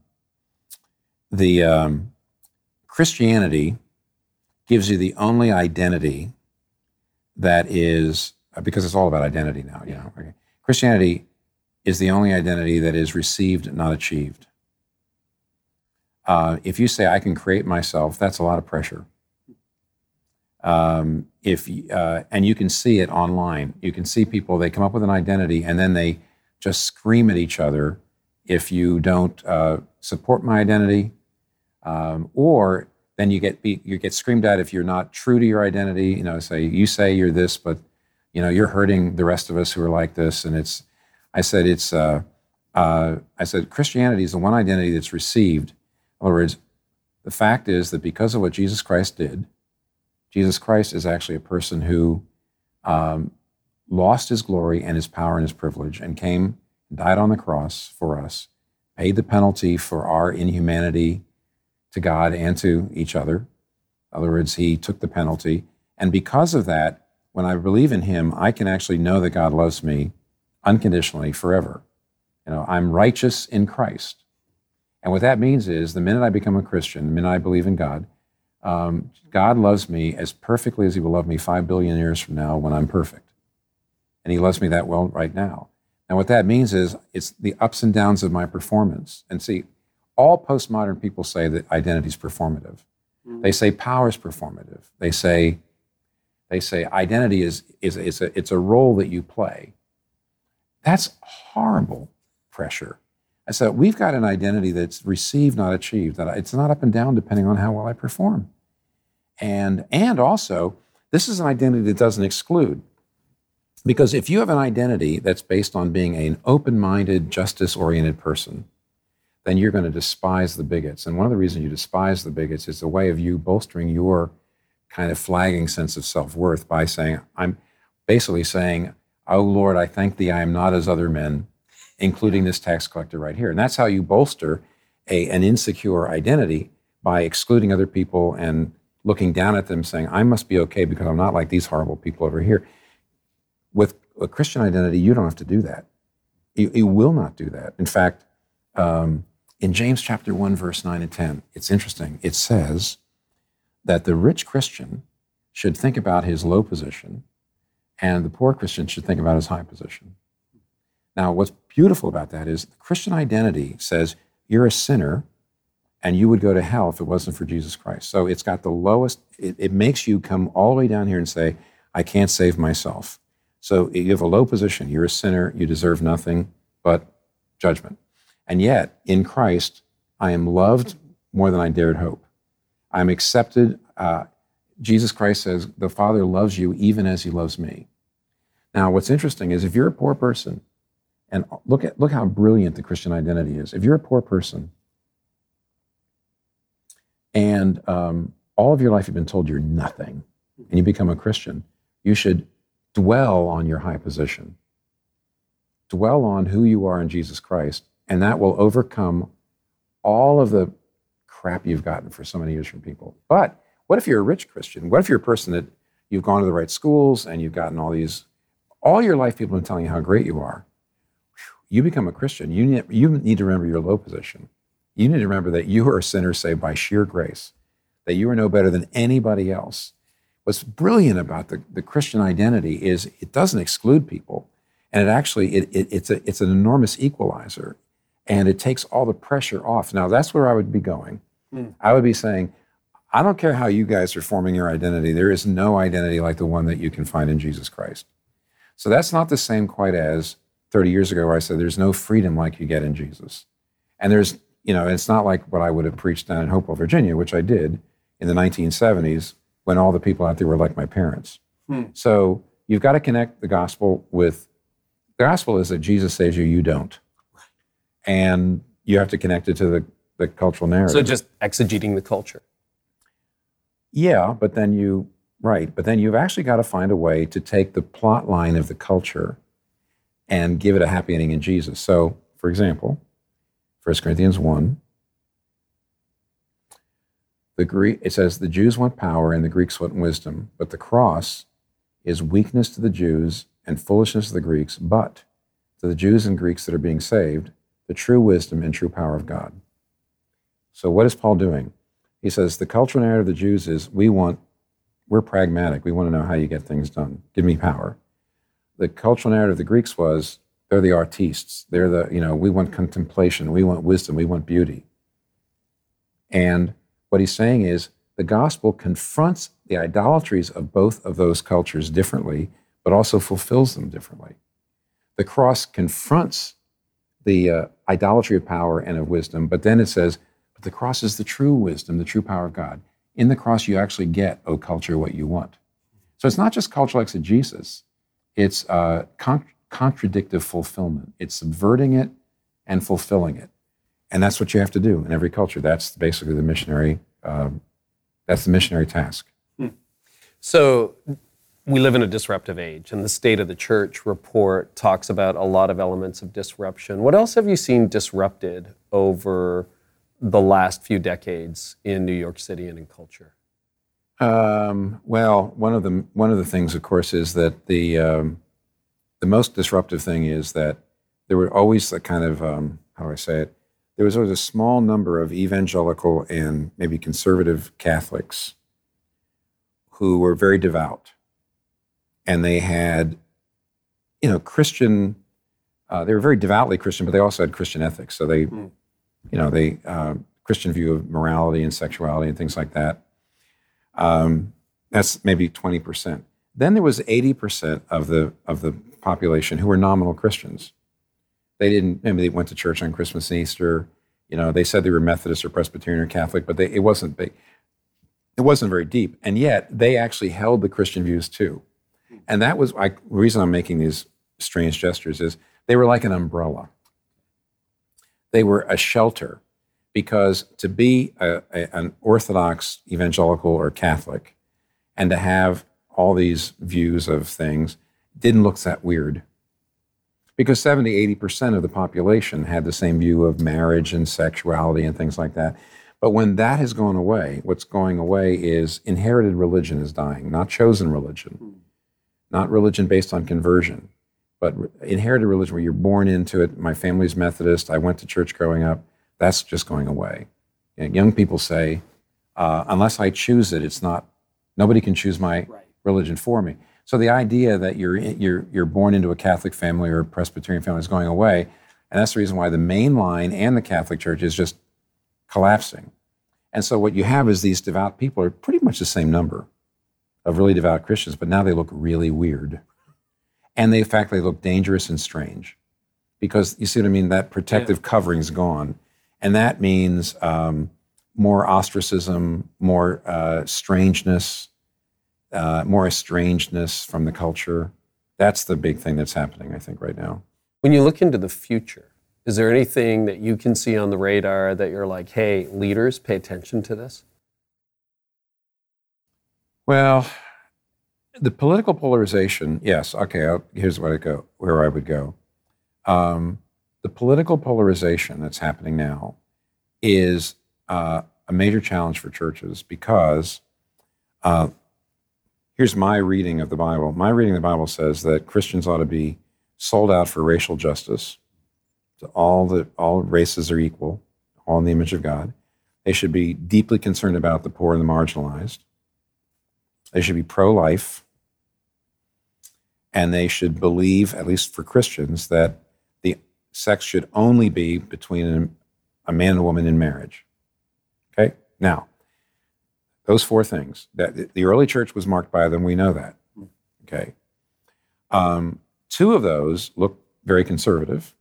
the um, Christianity gives you the only identity that is, uh, because it's all about identity now, you know. Okay. Christianity is the only identity that is received, not achieved. Uh, if you say, I can create myself, that's a lot of pressure. Um, if uh, and you can see it online. You can see people they come up with an identity and then they just scream at each other if you don't uh, support my identity, um, or then you get you get screamed at if you're not true to your identity. You know, say you say you're this, but you know you're hurting the rest of us who are like this. And it's, I said it's, uh, uh I said Christianity is the one identity that's received. In other words, the fact is that because of what Jesus Christ did, Jesus Christ is actually a person who um, lost his glory and his power and his privilege and came and died on the cross for us, paid the penalty for our inhumanity to God and to each other. In other words, he took the penalty. And because of that, when I believe in him, I can actually know that God loves me unconditionally forever. You know, I'm righteous in Christ. And what that means is the minute I become a Christian, the minute I believe in God, um, God loves me as perfectly as He will love me five billion years from now when I'm perfect. And He loves me that well right now. And what that means is it's the ups and downs of my performance. And see, all postmodern people say that identity is performative. Mm-hmm. They say power is performative. They say, they say identity is, is, is a, it's a role that you play. That's horrible pressure. I said, we've got an identity that's received, not achieved, that it's not up and down depending on how well I perform. And, and also, this is an identity that doesn't exclude. Because if you have an identity that's based on being an open minded, justice oriented person, then you're going to despise the bigots. And one of the reasons you despise the bigots is a way of you bolstering your kind of flagging sense of self worth by saying, I'm basically saying, Oh Lord, I thank thee I am not as other men including this tax collector right here. And that's how you bolster a, an insecure identity by excluding other people and looking down at them saying, I must be okay because I'm not like these horrible people over here. With a Christian identity, you don't have to do that. You, you will not do that. In fact, um, in James chapter 1, verse 9 and 10, it's interesting. It says that the rich Christian should think about his low position, and the poor Christian should think about his high position. Now, what's beautiful about that is the Christian identity says you're a sinner and you would go to hell if it wasn't for Jesus Christ. So it's got the lowest, it, it makes you come all the way down here and say, I can't save myself. So you have a low position. You're a sinner. You deserve nothing but judgment. And yet, in Christ, I am loved more than I dared hope. I'm accepted. Uh, Jesus Christ says, The Father loves you even as he loves me. Now, what's interesting is if you're a poor person and look at look how brilliant the Christian identity is. If you're a poor person and um, all of your life you've been told you're nothing, and you become a Christian, you should dwell on your high position. Dwell on who you are in Jesus Christ, and that will overcome all of the crap you've gotten for so many years from people. But what if you're a rich Christian? What if you're a person that you've gone to the right schools and you've gotten all these, all your life people have been telling you how great you are? You become a Christian. You need, you need to remember your low position. You need to remember that you are a sinner saved by sheer grace, that you are no better than anybody else. What's brilliant about the, the Christian identity is it doesn't exclude people. And it actually, it, it, it's, a, it's an enormous equalizer. And it takes all the pressure off. Now, that's where I would be going. Mm. I would be saying, I don't care how you guys are forming your identity. There is no identity like the one that you can find in Jesus Christ. So that's not the same quite as 30 years ago where I said there's no freedom like you get in Jesus. And there's, you know, it's not like what I would have preached down in Hopewell, Virginia, which I did in the 1970s when all the people out there were like my parents. Hmm. So you've got to connect the gospel with the gospel is that Jesus saves you, you don't. And you have to connect it to the, the cultural narrative. So just exegeting the culture. Yeah, but then you, right, but then you've actually got to find a way to take the plot line of the culture and give it a happy ending in Jesus. So, for example, 1 Corinthians 1, the Greek, it says, the Jews want power and the Greeks want wisdom, but the cross is weakness to the Jews and foolishness to the Greeks, but to the Jews and Greeks that are being saved, the true wisdom and true power of God. So, what is Paul doing? He says the cultural narrative of the Jews is we want, we're pragmatic. We want to know how you get things done. Give me power. The cultural narrative of the Greeks was they're the artistes. They're the, you know, we want contemplation. We want wisdom. We want beauty. And what he's saying is the gospel confronts the idolatries of both of those cultures differently, but also fulfills them differently. The cross confronts the uh, idolatry of power and of wisdom, but then it says, but the cross is the true wisdom, the true power of God. In the cross, you actually get, O culture, what you want. So it's not just cultural exegesis, it's uh, con- contradictive fulfillment. It's subverting it and fulfilling it. And that's what you have to do in every culture. That's basically the missionary. Um, that's the missionary task. Hmm. So we live in a disruptive age, and the State of the Church report talks about a lot of elements of disruption. What else have you seen disrupted over the last few decades in New York City and in culture? Um, well, one of the one of the things, of course, is that the um, the most disruptive thing is that there were always a kind of um, how do I say it? There was always a small number of evangelical and maybe conservative Catholics who were very devout, and they had, you know, Christian. Uh, they were very devoutly Christian, but they also had Christian ethics. So they mm you know, they uh, Christian view of morality and sexuality and things like that. Um, that's maybe 20%. Then there was 80% of the, of the population who were nominal Christians. They didn't, maybe they went to church on Christmas and Easter. You know, they said they were Methodist or Presbyterian or Catholic, but they, it wasn't big. It wasn't very deep. And yet they actually held the Christian views too. And that was I, the reason I'm making these strange gestures is they were like an umbrella they were a shelter because to be a, a, an Orthodox evangelical or Catholic and to have all these views of things didn't look that weird. Because 70, 80% of the population had the same view of marriage and sexuality and things like that. But when that has gone away, what's going away is inherited religion is dying, not chosen religion, not religion based on conversion, but inherited religion, where you're born into it, my family's Methodist, I went to church growing up, that's just going away. And young people say, uh, unless I choose it, it's not, nobody can choose my right. religion for me. So the idea that you're, you're, you're born into a Catholic family or a Presbyterian family is going away. And that's the reason why the main line and the Catholic Church is just collapsing. And so what you have is these devout people are pretty much the same number of really devout Christians, but now they look really weird and they, in fact, they look dangerous and strange because you see what I mean. That protective yeah. covering's gone, and that means um, more ostracism, more uh, strangeness, uh, more estrangedness from the culture. That's the big thing that's happening, I think, right now. When you look into the future, is there anything that you can see on the radar that you're like, hey, leaders, pay attention to this? Well, the political polarization, yes. Okay, I'll, here's where I go. Where I would go. Um, the political polarization that's happening now is uh, a major challenge for churches because uh, here's my reading of the Bible. My reading of the Bible says that Christians ought to be sold out for racial justice. So all the all races are equal, all in the image of God. They should be deeply concerned about the poor and the marginalized. They should be pro-life, and they should believe, at least for Christians, that the sex should only be between a man and a woman in marriage. Okay, now those four things that the early church was marked by them. We know that. Okay, um, two of those look very conservative.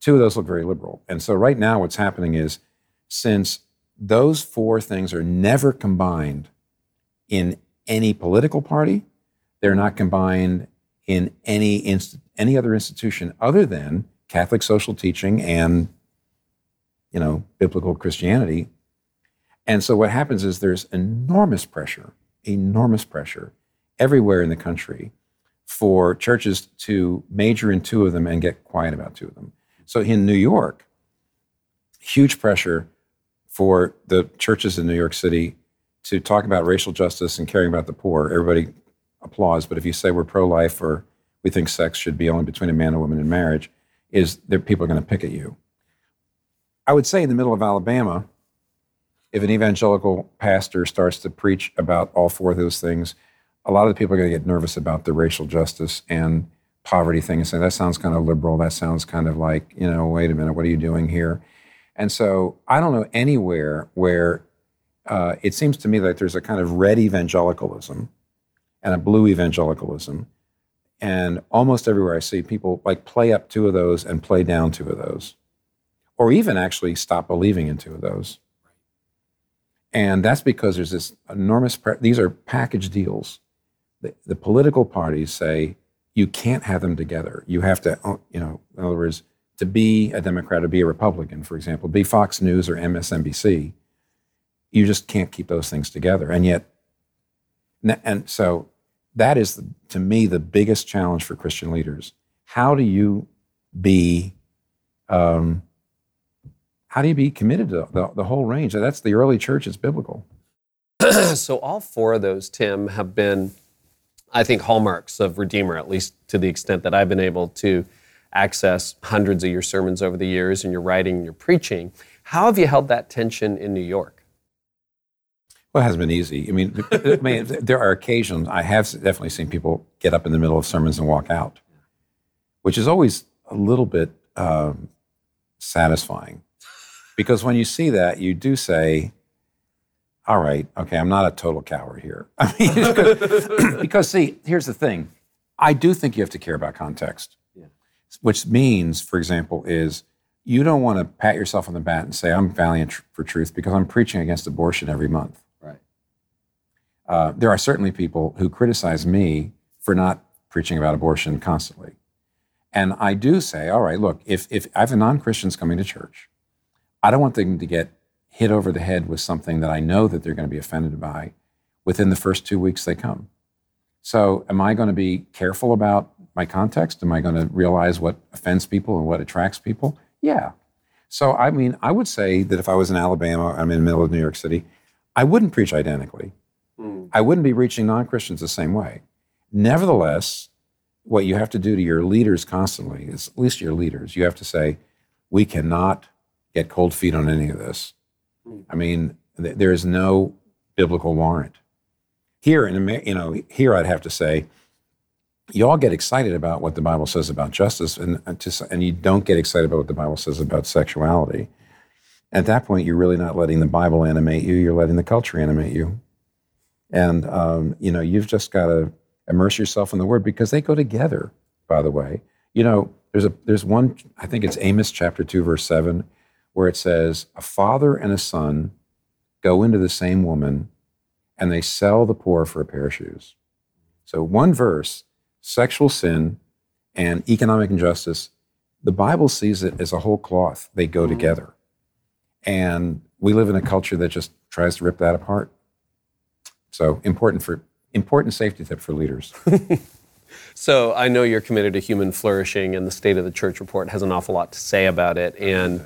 Two of those look very liberal. And so right now, what's happening is since those four things are never combined in any political party. They're not combined in any inst- any other institution other than Catholic social teaching and you know biblical Christianity. And so what happens is there's enormous pressure, enormous pressure everywhere in the country for churches to major in two of them and get quiet about two of them. So in New York, huge pressure for the churches in New York City to talk about racial justice and caring about the poor. Everybody applauds, but if you say we're pro-life or we think sex should be only between a man and a woman in marriage, is that people are going to pick at you. I would say in the middle of Alabama, if an evangelical pastor starts to preach about all four of those things, a lot of the people are going to get nervous about the racial justice and poverty thing and say that sounds kind of liberal. That sounds kind of like you know, wait a minute, what are you doing here? And so I don't know anywhere where uh, it seems to me that there's a kind of red evangelicalism and a blue evangelicalism. And almost everywhere I see people like play up two of those and play down two of those, or even actually stop believing in two of those. And that's because there's this enormous, pre- these are package deals. The, the political parties say you can't have them together. You have to, uh, you know, in other words, to be a Democrat or be a Republican, for example, be Fox News or MSNBC, you just can't keep those things together. And yet, and so that is, to me, the biggest challenge for Christian leaders. How do you be, um, how do you be committed to the, the whole range? That's the early church, it's biblical. so all four of those, Tim, have been, I think, hallmarks of Redeemer, at least to the extent that I've been able to access hundreds of your sermons over the years and your writing and your preaching. How have you held that tension in New York? Well, it hasn't been easy. I mean, I mean, there are occasions I have definitely seen people get up in the middle of sermons and walk out, which is always a little bit um, satisfying, because when you see that, you do say, "All right, okay, I'm not a total coward here." I mean, because, see, here's the thing: I do think you have to care about context which means, for example, is you don't want to pat yourself on the back and say, I'm valiant tr- for truth because I'm preaching against abortion every month. Uh, there are certainly people who criticize me for not preaching about abortion constantly. And I do say, all right, look, if, if I have a non Christians coming to church, I don't want them to get hit over the head with something that I know that they're going to be offended by within the first two weeks they come. So, am I going to be careful about my context? Am I going to realize what offends people and what attracts people? Yeah. So, I mean, I would say that if I was in Alabama, I'm in the middle of New York City, I wouldn't preach identically. I wouldn't be reaching non Christians the same way. Nevertheless, what you have to do to your leaders constantly is, at least your leaders, you have to say, we cannot get cold feet on any of this. Mm. I mean, th- there is no biblical warrant. Here in you know, here I'd have to say, you all get excited about what the Bible says about justice, and, and you don't get excited about what the Bible says about sexuality. At that point, you're really not letting the Bible animate you; you're letting the culture animate you. And um, you know, you've just got to immerse yourself in the Word because they go together. By the way, you know, there's a there's one. I think it's Amos chapter two, verse seven, where it says, "A father and a son go into the same woman, and they sell the poor for a pair of shoes." So one verse sexual sin and economic injustice, the Bible sees it as a whole cloth. They go mm-hmm. together. And we live in a culture that just tries to rip that apart. So important for important safety tip for leaders. So I know you're committed to human flourishing, and the State of the Church report has an awful lot to say about it. And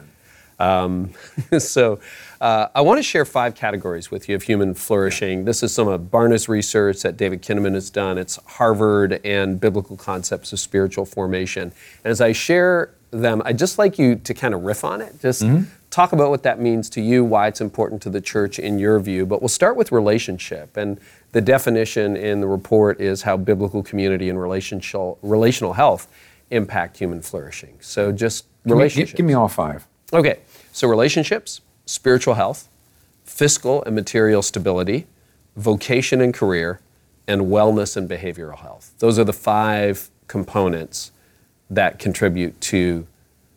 um, so uh, I want to share five categories with you of human flourishing. This is some of Barna's research that David Kinnaman has done. It's Harvard and biblical concepts of spiritual formation. And as I share them, I'd just like you to kind of riff on it. Just talk about what that means to you, why it's important to the church in your view. But we'll start with relationship. And the definition in the report is how biblical community and relational, relational health impact human flourishing. So just Give me- relationships. give, give me all five. Okay, so relationships, spiritual health, fiscal and material stability, vocation and career, and wellness and behavioral health. Those are the five components that contribute to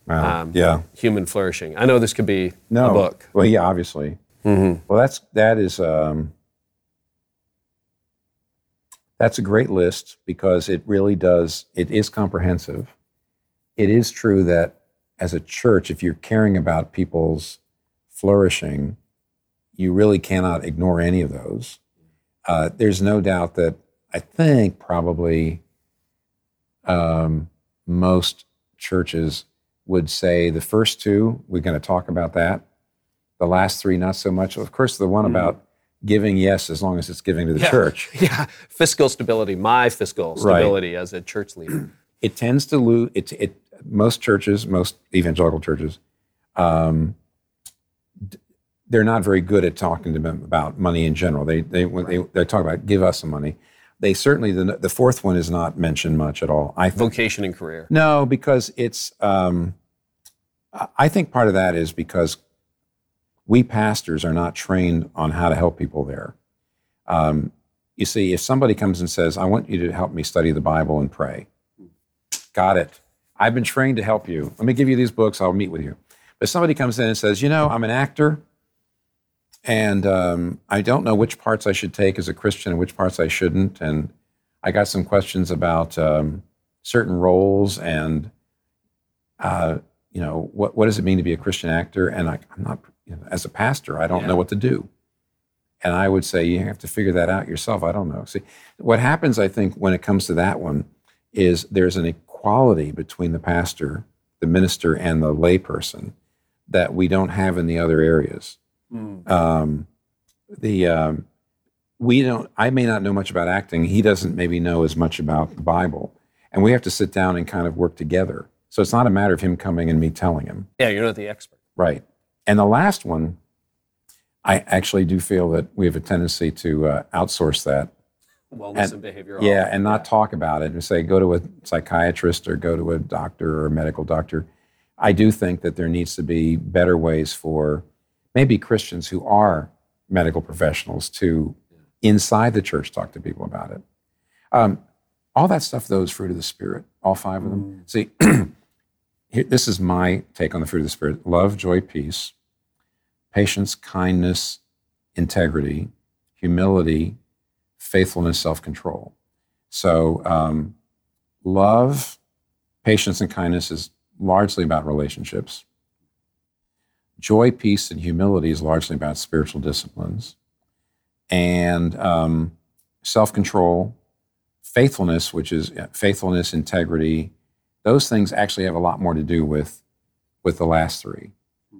Wow. um, yeah. human flourishing. I know this could be No. a book. Well, yeah, obviously. Well, that's that is um, that's a great list because it really does. It is comprehensive. It is true that as a church, if you're caring about people's flourishing, you really cannot ignore any of those. Uh, there's no doubt that I think probably um, most churches would say the first two, we're going to talk about that. The last three, not so much. Of course, the one about giving, yes, as long as it's giving to the church. Yeah, fiscal stability, my fiscal Right. stability as a church leader. It tends to lose. It, it most churches, most evangelical churches, um, they're not very good at talking to them about money in general. They they when they they talk about give us some money. They certainly the the fourth one is not mentioned much at all. I think Vocation and career. No, because it's. Um, I- think part of that is because we pastors are not trained on how to help people there. Um, you see, if somebody comes and says, "I want you to help me study the Bible and pray," got it. I've been trained to help you. Let me give you these books. I'll meet with you. But somebody comes in and says, "You know, I'm an actor." And um, I don't know which parts I should take as a Christian and which parts I shouldn't. And I got some questions about um, certain roles and uh, you know what what does it mean to be a Christian actor? And I, I'm not you know, as a pastor, I don't know what to do. And I would say you have to figure that out yourself. I don't know. See, what happens, I think, when it comes to that one, is there's an equality between the pastor, the minister, and the layperson that we don't have in the other areas. Um, the um, we don't. I may not know much about acting. He doesn't maybe know as much about the Bible, and we have to sit down and kind of work together. So it's not a matter of him coming and me telling him. Yeah, you're not the expert. Right. And the last one, I actually do feel that we have a tendency to uh, outsource that. Wellness and, behavioral Yeah, and not talk about it and say, go to a psychiatrist or go to a doctor or a medical doctor. I do think that there needs to be better ways for maybe Christians who are medical professionals to, inside the church, talk to people about it. Um, all that stuff, though, is fruit of the Spirit, all five of them. See, here, this is my take on the fruit of the Spirit love, joy, peace, patience, kindness, integrity, humility, faithfulness, self control. So, um, love, patience, and kindness is largely about relationships. Joy, peace, and humility is largely about spiritual disciplines. And um, self control, faithfulness, which is faithfulness, integrity, those things actually have a lot more to do with, with the last three.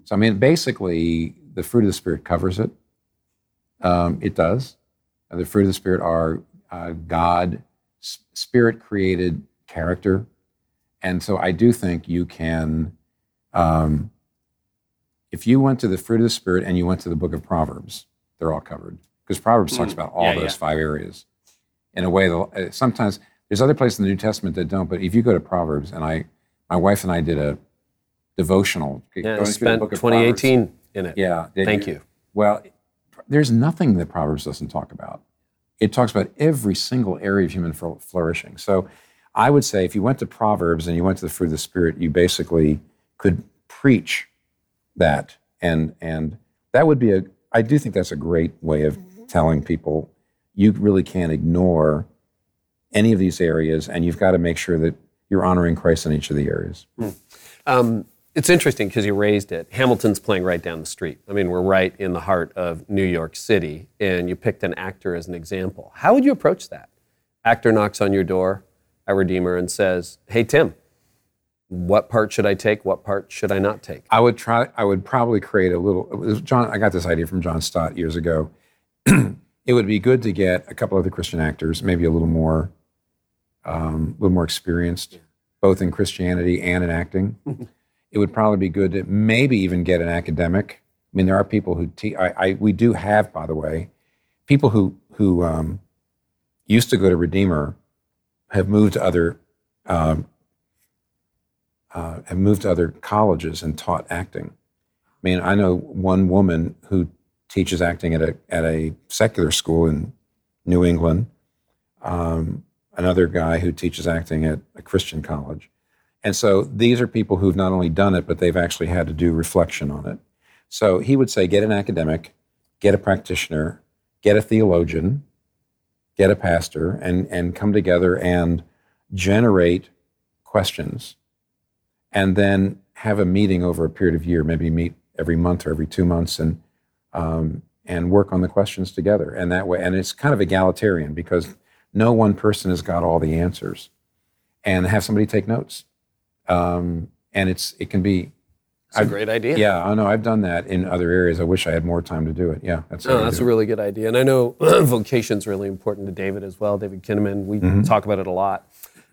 So, I mean, basically, the fruit of the Spirit covers it. Um, it does. Uh, the fruit of the Spirit are uh, God, Spirit created character. And so I do think you can, um, if you went to the fruit of the Spirit and you went to the book of Proverbs, they're all covered. Because Proverbs talks about all Yeah, those yeah. five areas in a way that uh, sometimes there's other places in the New Testament that don't, but if you go to Proverbs, and I, my wife and I did a devotional. Yeah, going I through the spent book of Proverbs. 2018 in it. Yeah. Thank you. Well, there's nothing that Proverbs doesn't talk about. It talks about every single area of human flourishing. So I would say if you went to Proverbs and you went to the fruit of the Spirit, you basically could preach that. And, and that would be a, I do think that's a great way of telling people you really can't ignore any of these areas and you've got to make sure that you're honoring Christ in each of the areas. Um, it's interesting because you raised it. Hamilton's playing right down the street. I mean, we're right in the heart of New York City, and you picked an actor as an example. How would you approach that? Actor knocks on your door a Redeemer and says, "Hey Tim, what part should I take? What part should I not take?" I would try. I would probably create a little. John, I got this idea from John Stott years ago. it would be good to get a couple other Christian actors, maybe a little more, um, a little more experienced, both in Christianity and in acting. it would probably be good to maybe even get an academic. I mean, there are people who te- I, I we do have, by the way, people who who um, used to go to Redeemer have moved to other um, uh, have moved to other colleges and taught acting. I mean, I know one woman who teaches acting at a at a secular school in New England. Um, another guy who teaches acting at a Christian college. And so these are people who've not only done it, but they've actually had to do reflection on it. So he would say get an academic, get a practitioner, get a theologian, get a pastor, and, and come together and generate questions. And then have a meeting over a period of year, maybe meet every month or every two months and um, and work on the questions together. And that way, and it's kind of egalitarian because no one person has got all the answers. And have somebody take notes um, and it's it can be. It's a great idea. Yeah, I know. I've done that in other areas. I wish I had more time to do it. Yeah, that's. Oh, that's a really good idea, and I know vocation's really important to David as well. David Kinnaman, we mm-hmm. talk about it a lot.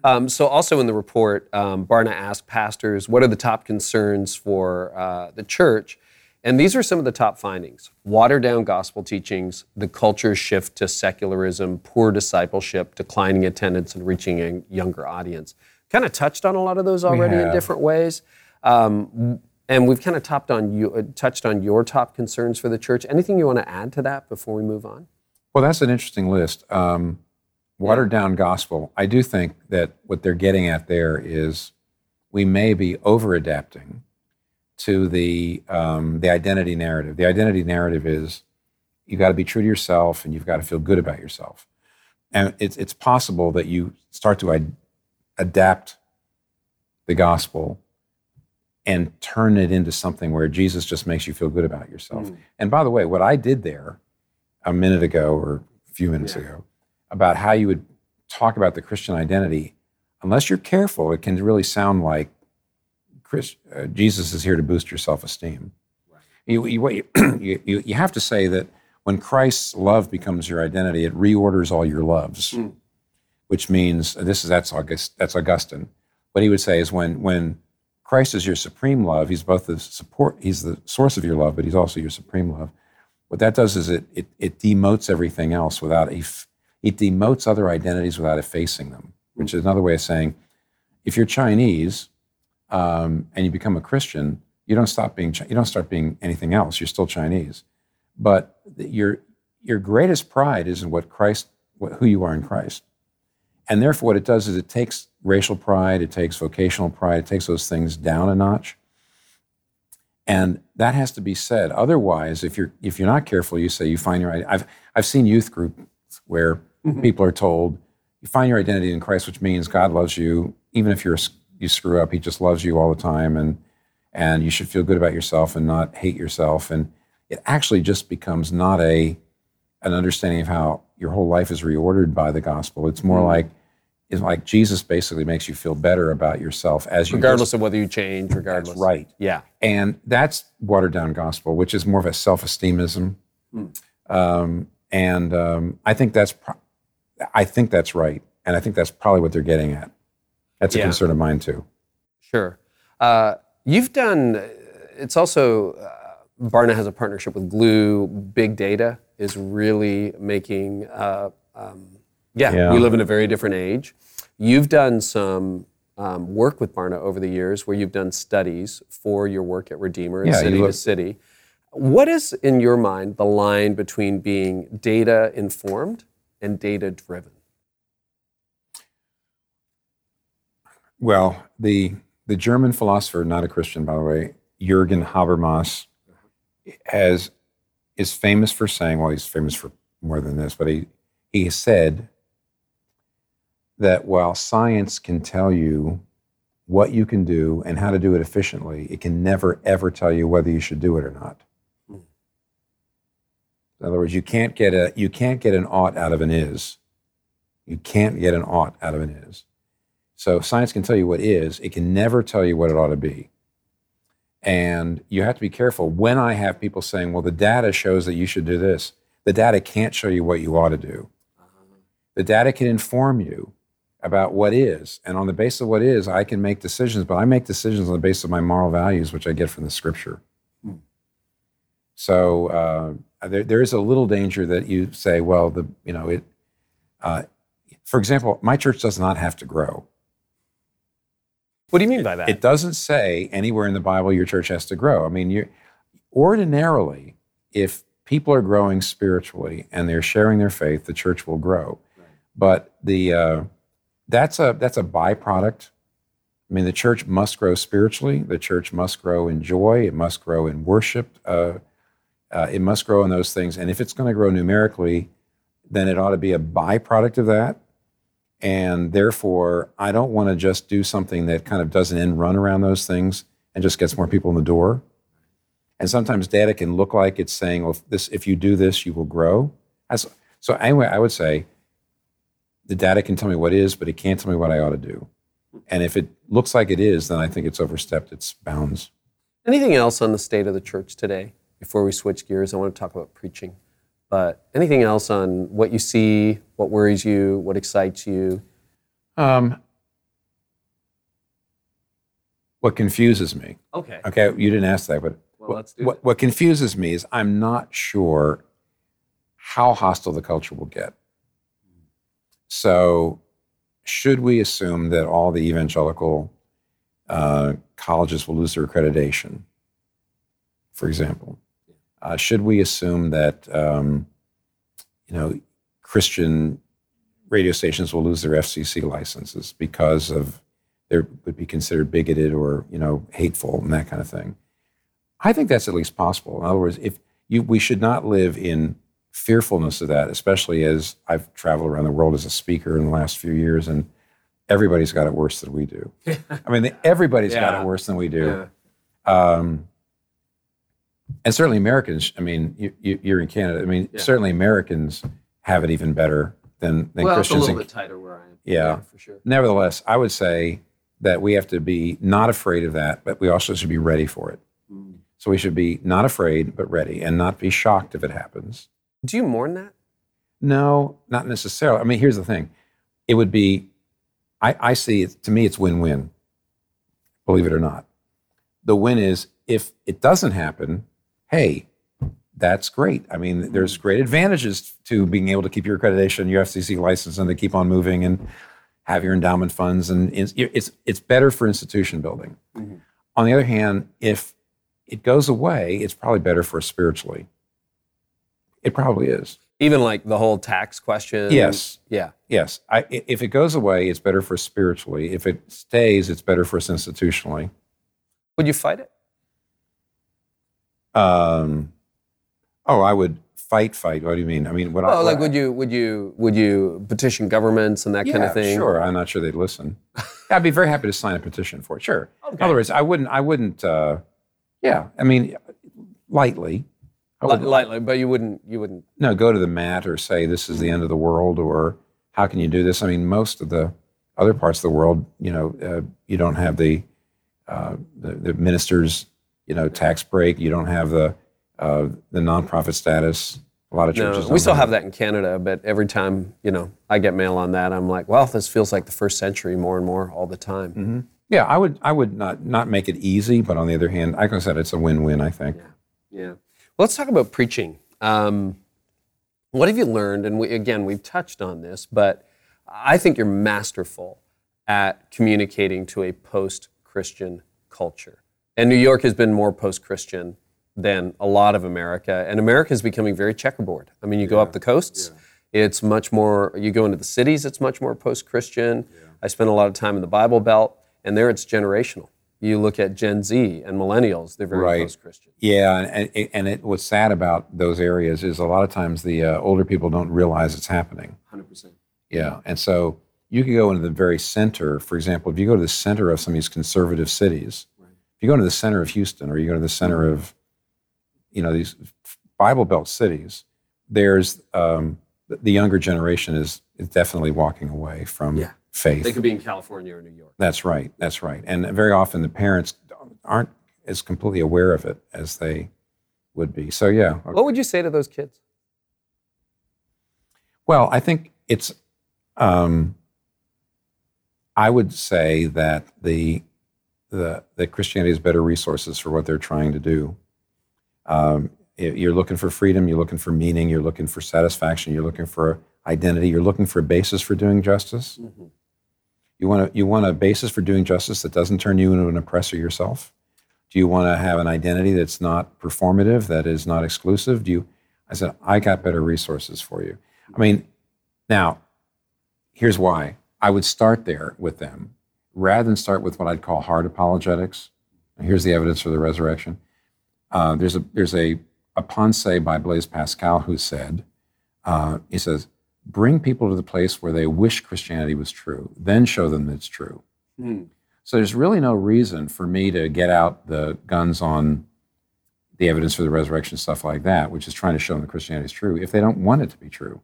Um, so, also in the report, um, Barna asked pastors, "What are the top concerns for uh, the church?" And these are some of the top findings: watered down gospel teachings, the culture shift to secularism, poor discipleship, declining attendance, and reaching a younger audience kind of touched on a lot of those already in different ways. Um, and we've kind of topped on you, uh, touched on your top concerns for the church. Anything you want to add to that before we move on? Well, that's an interesting list. Um, watered down gospel. I do think that what they're getting at there is we may be over adapting to the um, the identity narrative. The identity narrative is you've got to be true to yourself and you've got to feel good about yourself. And it's it's possible that you start to adapt the gospel and turn it into something where Jesus just makes you feel good about yourself. Mm. And by the way, what I did there a minute ago or a few minutes yeah. ago about how you would talk about the Christian identity, unless you're careful, it can really sound like Chris, uh, Jesus is here to boost your self esteem. Right. You, you, you, you, have to say that when Christ's love becomes your identity, it reorders all your loves. Mm which means this is that's August that's Augustine. What he would say is when when Christ is your supreme love, he's both the support, he's the source of your love, but he's also your supreme love. What that does is it it, it demotes everything else without a it demotes other identities without effacing them, which is another way of saying if you're Chinese um, and you become a Christian, you don't stop being you don't start being anything else. You're still Chinese, but your your greatest pride is in what Christ, what, who you are in Christ. And therefore, what it does is it takes racial pride, it takes vocational pride, it takes those things down a notch. And that has to be said. Otherwise, if you're if you're not careful, you say you find your I've I've seen youth groups where mm-hmm. people are told you find your identity in Christ, which means God loves you, even if you're you screw up, He just loves you all the time, and and you should feel good about yourself and not hate yourself. And it actually just becomes not a an understanding of how your whole life is reordered by the gospel. It's more mm-hmm. like is like Jesus basically makes you feel better about yourself as you regardless of whether you change, regardless. That's right. Yeah. And that's watered down gospel, which is more of a self esteemism. Mm. Um, and um, I think that's pro- I think that's right, and I think that's probably what they're getting at. That's a yeah. concern of mine too. Sure. Uh, you've done. It's also uh, Barna has a partnership with Gloo. Big data is really making. Uh, um, yeah, yeah, we live in a very different age. You've done some um, work with Barna over the years where you've done studies for your work at Redeemer yeah, city look- to city. What is, in your mind, the line between being data informed and data driven? Well, the the German philosopher, not a Christian, by the way, Jürgen Habermas, has is famous for saying, well, he's famous for more than this, but he he said that while science can tell you what you can do and how to do it efficiently, it can never, ever tell you whether you should do it or not. In other words, you can't get a you can't get an ought out of an is. You can't get an ought out of an is. So science can tell you what is, it can never tell you what it ought to be. And you have to be careful. When I have people saying, well, the data shows that you should do this, the data can't show you what you ought to do. The data can inform you about what is. And on the basis of what is, I can make decisions, but I make decisions on the basis of my moral values, which I get from the scripture. So uh, there, there is a little danger that you say, well, the you know it. Uh, for example, my church does not have to grow. What do you mean by that? It doesn't say anywhere in the Bible your church has to grow. I mean, you ordinarily, if people are growing spiritually and they're sharing their faith, the church will grow. But the uh, that's a that's a byproduct. I mean, the church must grow spiritually. The church must grow in joy. It must grow in worship. Uh, uh, it must grow in those things. And if it's going to grow numerically, then it ought to be a byproduct of that. And therefore, I don't want to just do something that kind of does an end run around those things and just gets more people in the door. And sometimes data can look like it's saying, well, if, this, if you do this, you will grow. So, anyway, I would say the data can tell me what is, but it can't tell me what I ought to do. And if it looks like it is, then I think it's overstepped its bounds. Anything else on the state of the church today? Before we switch gears, I want to talk about preaching. But anything else on what you see, what worries you, what excites you? Um, what confuses me, Okay. okay, you didn't ask that, but Well, what, what, what confuses me is I'm not sure how hostile the culture will get. So, should we assume that all the evangelical uh, colleges will lose their accreditation, for example? Uh, should we assume that um, you know Christian radio stations will lose their FCC licenses because of they would be considered bigoted or you know hateful and that kind of thing? I think that's at least possible. In other words, if you, we should not live in fearfulness of that, especially as I've traveled around the world as a speaker in the last few years, and everybody's got it worse than we do. I mean, everybody's got it worse than we do. Um, and certainly Americans. I mean, you, you, you're in Canada. I mean, Yeah. certainly Americans have it even better than, than well, it's a Christians. little in- bit tighter where I am. Yeah. for sure. Nevertheless, I would say that we have to be not afraid of that, but we also should be ready for it. Mm. So we should be not afraid, but ready, and not be shocked if it happens. Do you mourn that? No, not necessarily. I mean, here's the thing it would be, I, I see it, to me, it's win win, believe it or not. The win is if it doesn't happen, hey, that's great. I mean, there's mm. great advantages to being able to keep your accreditation, your FCC license, and to keep on moving and have your endowment funds. And it's, it's, it's better for institution building. Mm-hmm. On the other hand, if it goes away, it's probably better for us spiritually. It probably is. Even like the whole tax question. Yes. Yeah. Yes. I, i- if it goes away, it's better for us spiritually. If it stays, it's better for us institutionally. Would you fight it? Um, oh, I would fight, fight. What do you mean? I mean, what I like would you would you would you petition governments and that kind of thing? Sure. I'm not sure they'd listen. I'd be very happy to sign a petition for it. Sure. In other words, I wouldn't, I wouldn't, uh, yeah, I mean, lightly. I would, lightly, but you wouldn't you wouldn't. no, go to the mat or say this is the end of the world or how can you do this? I mean, most of the other parts of the world, you know, uh, you don't have the, uh, the the ministers, you know, tax break. You don't have the uh, the nonprofit status. A lot of No, churches. we don't still have that in Canada, but every time you know I get mail on that, I'm like, well, this feels like the first century more and more all the time. Mm-hmm. Yeah, I would. I would not not make it easy, but on the other hand, like I said, it's a win-win. I think. Yeah. Well, let's talk about preaching. Um, what have you learned? And we, again, we've touched on this, but I think you're masterful at communicating to a post-Christian culture. And New York has been more post-Christian than a lot of America, and America is becoming very checkerboard. I mean, you go up the coasts, it's much more. You go into the cities, it's much more post-Christian. I spent a lot of time in the Bible Belt, and there it's generational. You look at Gen Z and millennials; they're very Right. post-Christian. Yeah, and and, and it, what's sad about those areas is a lot of times the uh, older people don't realize it's happening. Hundred percent. Yeah, and so you could go into the very center. For example, if you go to the center of some of these conservative cities, if you go to the center of Houston or you go to the center of, you know, these Bible Belt cities, there's um, the younger generation is, is definitely walking away from Yeah. faith. They could be in California or New York. That's right. That's right. And very often the parents aren't as completely aware of it as they would be. So yeah. What would you say to those kids? Well, I think it's. Um, I would say that the the that Christianity has better resources for what they're trying to do. Um, you're looking for freedom. You're looking for meaning. You're looking for satisfaction. You're looking for identity. You're looking for a basis for doing justice. You want to, you want a basis for doing justice that doesn't turn you into an oppressor yourself. Do you want to have an identity that's not performative, that is not exclusive? Do you? I said, I got better resources for you. I mean, now, here's why. I would start there with them rather than start with what I'd call hard apologetics. Here's the evidence for the resurrection. Uh, there's a there's a a pensée by Blaise Pascal who said, uh, he says, bring people to the place where they wish Christianity was true, then show them that it's true. So there's really no reason for me to get out the guns on the evidence for the resurrection, stuff like that, which is trying to show them that Christianity is true, if they don't want it to be true.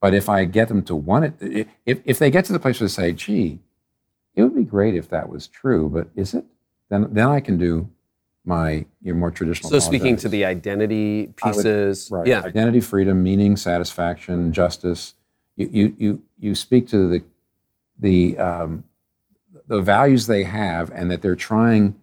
But if I get them to want it, if, if they get to the place where they say, gee, it would be great if that was true, but is it? Then, then I can do my your more traditional. So speaking to the identity I would- pieces, Right. yeah, Identity, freedom, meaning, satisfaction, justice. You you you you speak to the the um, the values they have, and that they're trying.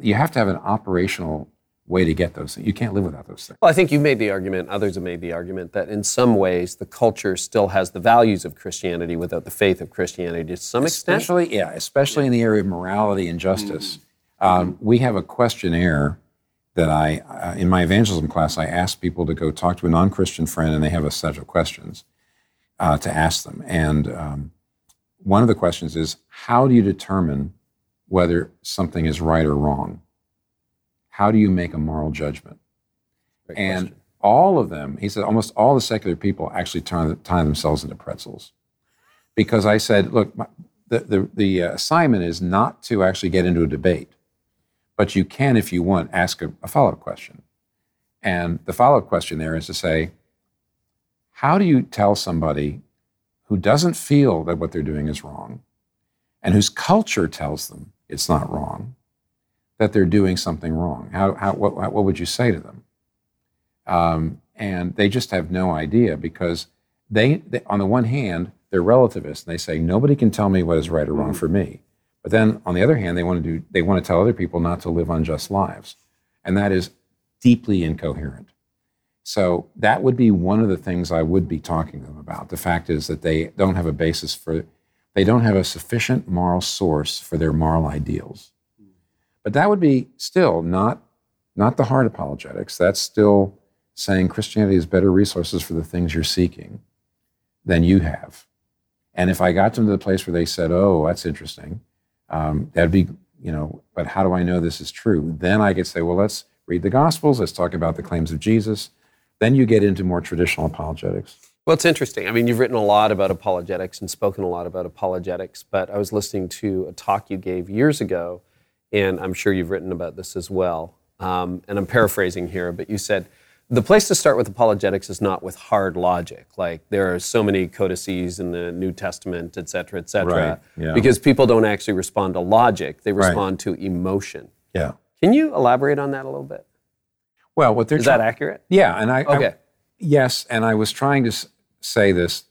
You have to have an operational way to get those things. You can't live without those things. Well, I think you made the argument, others have made the argument that in some ways the culture still has the values of Christianity without the faith of Christianity to some extent. Especially, yeah, especially in the area of morality and justice. Um, we have a questionnaire that I, uh, in my evangelism class, I ask people to go talk to a non-Christian friend, and they have a set of questions uh, to ask them. And um, one of the questions is, how do you determine whether something is right or wrong? How do you make a moral judgment? and all of them, he said, almost all the secular people actually turn, tie themselves into pretzels. Because I said, look, my, the, the, the uh, assignment is not to actually get into a debate, but you can, if you want, ask a, a follow up question. And the follow up question there is to say, how do you tell somebody who doesn't feel that what they're doing is wrong and whose culture tells them it's not wrong that they're doing something wrong? How, how, what, what would you say to them? Um, and they just have no idea because they, they, on the one hand, they're relativists and they say nobody can tell me what is right or wrong for me. But then on the other hand, they want to do they want to tell other people not to live unjust lives, and that is deeply incoherent. So that would be one of the things I would be talking to them about. The fact is that they don't have a basis for they don't have a sufficient moral source for their moral ideals. But that would be still not not the hard apologetics. That's still saying Christianity has better resources for the things you're seeking than you have. And if I got them to the place where they said, "Oh, that's interesting," um, that'd be, you know. But how do I know this is true? Then I could say, "Well, let's read the Gospels. Let's talk about the claims of Jesus." Then you get into more traditional apologetics. Well, it's interesting. I mean, you've written a lot about apologetics and spoken a lot about apologetics, but I was listening to a talk you gave years ago, and I'm sure you've written about this as well. Um, and I'm paraphrasing here, but you said the place to start with apologetics is not with hard logic. Like there are so many codices in the New Testament, et cetera, et cetera, Right, yeah. because people don't actually respond to logic, they respond to emotion. Yeah. Can you elaborate on that a little bit? Well, what they're Is that accurate? Yeah, and I, I- Okay. yes, and I was trying to say this.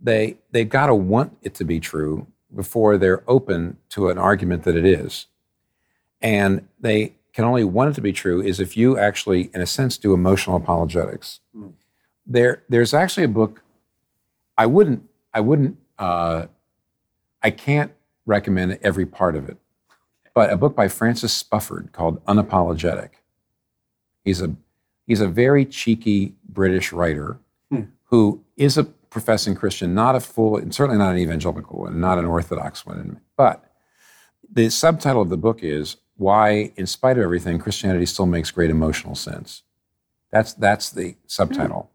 They they've got to want it to be true before they're open to an argument that it is, and they can only want it to be true is if you actually, in a sense, do emotional apologetics. There, there's actually a book. I wouldn't. I wouldn't. Uh, I can't recommend every part of it, but a book by Francis Spufford called Unapologetic. He's a he's a very cheeky British writer who is a professing Christian, not a full, and certainly not an evangelical one, not an Orthodox one. But the subtitle of the book is "Why, in spite of everything, Christianity still makes great emotional sense." That's that's the subtitle,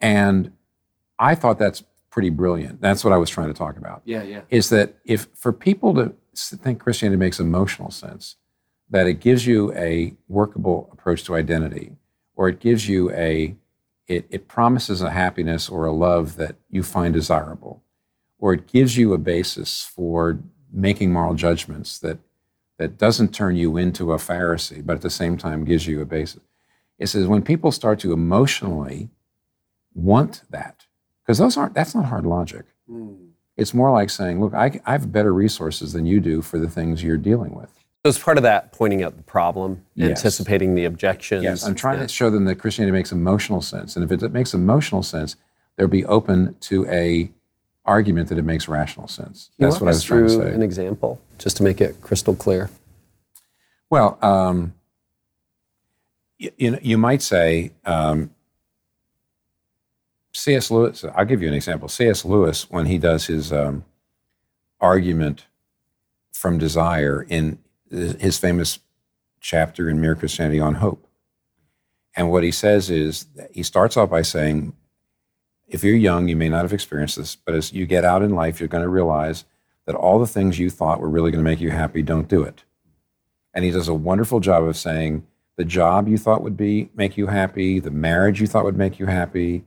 hmm. and I thought that's pretty brilliant. That's what I was trying to talk about. Yeah, yeah. Is that if for people to think Christianity makes emotional sense, that it gives you a workable approach to identity, or it gives you a, it, it promises a happiness or a love that you find desirable, or it gives you a basis for making moral judgments that that doesn't turn you into a Pharisee, but at the same time gives you a basis. It says when people start to emotionally want that, because those aren't that's not hard logic. Hmm. It's more like saying, look, I, I have better resources than you do for the things you're dealing with. So it's part of that pointing out the problem, Yes. anticipating the objections. Yes, I'm trying to show them that Christianity makes emotional sense, and if it makes emotional sense, they'll be open to a argument that it makes rational sense. Can That's what I was trying to say. An example, just to make it crystal clear. Well, um, you, you, know, you might say um, C.S. Lewis. I'll give you an example. C.S. Lewis, when he does his um, argument from desire in his famous chapter in Mere Christianity on Hope, and what he says is he starts off by saying, if you're young, you may not have experienced this, but as you get out in life, you're going to realize that all the things you thought were really going to make you happy don't do it. And he does a wonderful job of saying the job you thought would be make you happy, the marriage you thought would make you happy,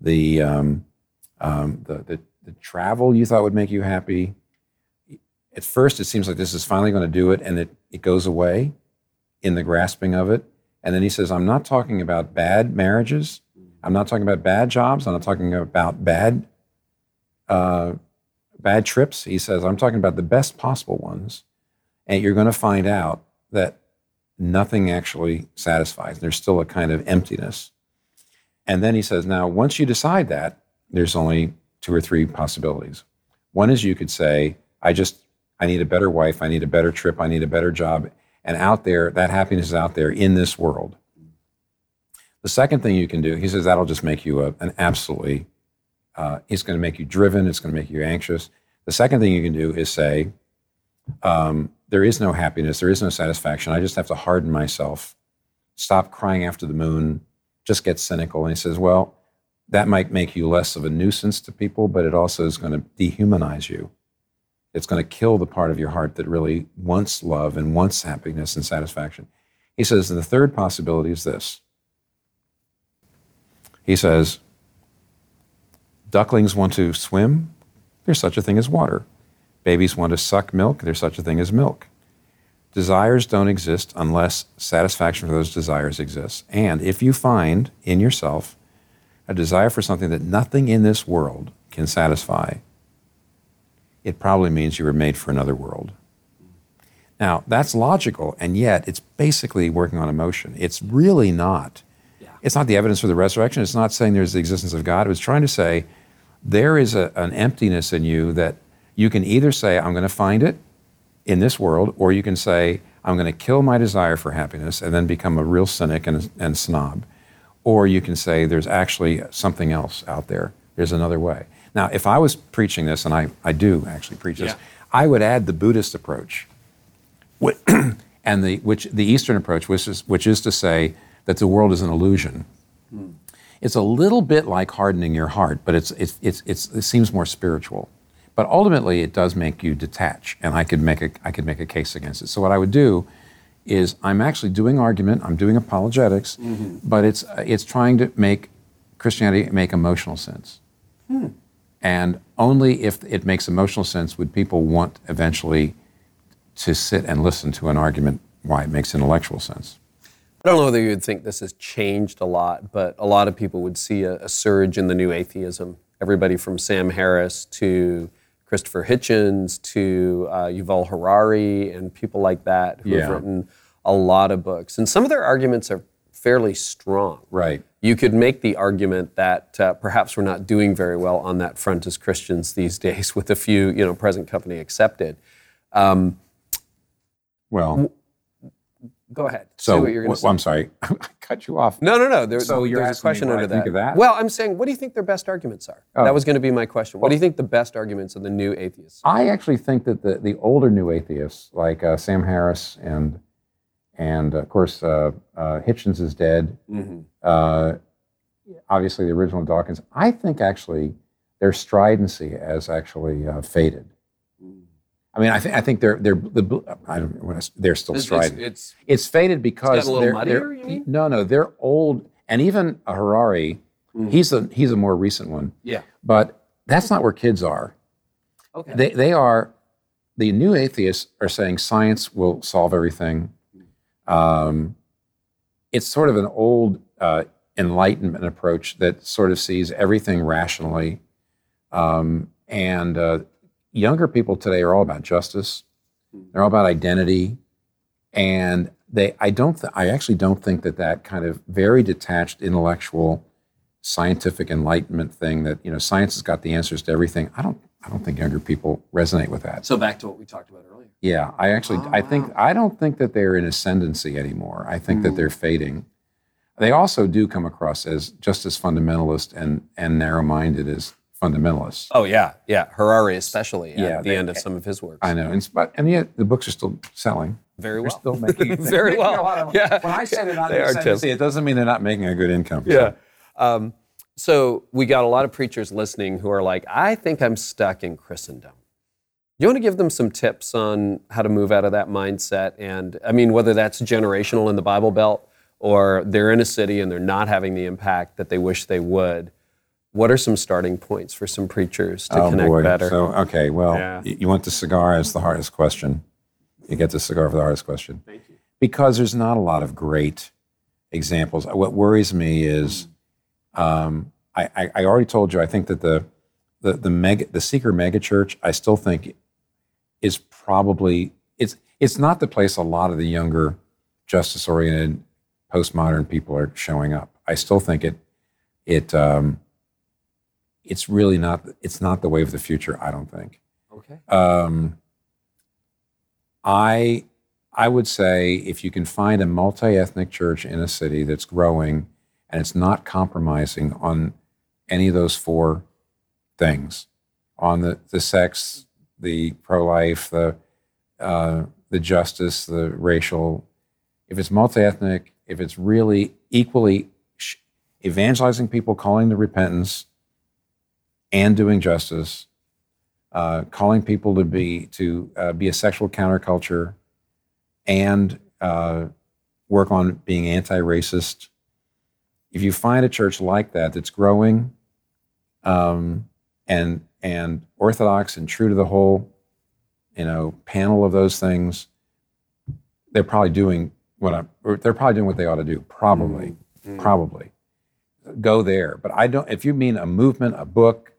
the um, um, the, the the travel you thought would make you happy. At first, it seems like this is finally going to do it, and it it goes away in the grasping of it. And then he says, "I'm not talking about bad marriages. I'm not talking about bad jobs. I'm not talking about bad." Uh, bad trips. He says, I'm talking about the best possible ones and you're going to find out that nothing actually satisfies. There's still a kind of emptiness. And then he says, now, once you decide that, there's only two or three possibilities. One is you could say, I just, I need a better wife, I need a better trip, I need a better job. And out there, that happiness is out there in this world. The second thing you can do, he says, that'll just make you a, an absolutely, uh, it's going to make you driven, it's going to make you anxious. The second thing you can do is say, um, there is no happiness, there is no satisfaction. I just have to harden myself, stop crying after the moon, just get cynical. And he says, well, that might make you less of a nuisance to people, but it also is going to dehumanize you. It's going to kill the part of your heart that really wants love and wants happiness and satisfaction. He says, and the third possibility is this. He says, ducklings want to swim, there's such a thing as water. Babies want to suck milk, there's such a thing as milk. Desires don't exist unless satisfaction for those desires exists. And if you find in yourself a desire for something that nothing in this world can satisfy, it probably means you were made for another world. Now, that's logical, and yet it's basically working on emotion. It's really not. It's not the evidence for the resurrection. It's not saying there's the existence of God. It was trying to say there is a, an emptiness in you that you can either say, I'm going to find it in this world, or you can say, I'm going to kill my desire for happiness and then become a real cynic and, and snob. Or you can say, there's actually something else out there. There's another way. Now, if I was preaching this, and I, I do actually preach this, Yeah. I would add the Buddhist approach, and the, which, the Eastern approach, which is, which is to say that the world is an illusion. Hmm. It's a little bit like hardening your heart, but it's, it's, it's, it's, it seems more spiritual. But ultimately, it does make you detach, and I could make a, I could make a case against it. So what I would do is I'm actually doing argument, I'm doing apologetics, mm-hmm. but it's, it's trying to make Christianity make emotional sense. Hmm. And only if it makes emotional sense would people want eventually to sit and listen to an argument why it makes intellectual sense. I don't know whether you would think this has changed a lot, but a lot of people would see a, a surge in the new atheism. Everybody from Sam Harris to Christopher Hitchens to uh, Yuval Harari and people like that who have written a lot of books. And some of their arguments are fairly strong. Right. You could make the argument that uh, perhaps we're not doing very well on that front as Christians these days, with a few, you know, present company accepted. Um, Well, go ahead. so what you're going well, to say. I'm sorry, I cut you off. No, no, no. There, So you're there's a question under think that. of that? Well, I'm saying, what do you think their best arguments are? Oh. That was going to be my question. What do you think the best arguments of the new atheists? I actually think that the, the older new atheists, like uh, Sam Harris and and of course uh, uh, Hitchens is dead. Mm-hmm. Uh, obviously, the original Dawkins. I think actually their stridency has actually uh, faded. I mean, I think I think they're they're the I don't know, they're still It's, strident. it's, It's faded because they're, muddier, they're- you mean? no, no, they're old, and even a Harari, he's a he's a more recent one, yeah. but that's not where kids are. Okay. They they are the new atheists are saying science will solve everything. Um, it's sort of an old uh, enlightenment approach that sort of sees everything rationally, um, and uh, younger people today are all about justice. Hmm. They're all about identity, and they. I don't. Th- I actually don't think that that kind of very detached intellectual, scientific enlightenment thing that you know science has got the answers to everything. I don't. I don't think younger people resonate with that. so back to what we talked about earlier. Yeah, I actually. Oh, I think. wow. I don't think that they're in ascendancy anymore. I think that hmm. they're fading. They also do come across as just as fundamentalist and and narrow-minded as fundamentalists. Oh yeah, yeah. Harari especially at Yeah, the they- end of some of his works. I know, and, and yet the books are still selling. Very well. They're still making Very well. a lot of- Yeah. When I not They are, Tim. it doesn't mean they're not making a good income. Yeah. Um, so we got a lot of preachers listening who are like, I think I'm stuck in Christendom. You want to give them some tips on how to move out of that mindset? And I mean, whether that's generational in the Bible Belt or they're in a city and they're not having the impact that they wish they would. What are some starting points for some preachers to oh connect boy. better? So okay, well, Yeah. y- you want the cigar as the hardest question. You get the cigar for the hardest question. Thank you. Because there's not a lot of great examples. What worries me is, um, I, I, I already told you. I think that the the the mega the seeker megachurch. I still think is probably it's it's not the place a lot of the younger justice oriented postmodern people are showing up. I still think it it um, it's really not it's not the way of the future. I don't think. okay. Um, I I would say if you can find a multi-ethnic church in a city that's growing and it's not compromising on any of those four things, on the, the sex, the pro-life, the uh, the justice, the racial, if it's multi-ethnic, if it's really equally sh- evangelizing people, calling to repentance, and doing justice, uh, calling people to be to uh, be a sexual counterculture, and uh, work on being anti-racist. If you find a church like that that's growing, um, and and orthodox and true to the whole, you know, panel of those things, they're probably doing what I. Or they're probably doing what they ought to do. Probably, probably, go there. But I don't. If you mean a movement, a book,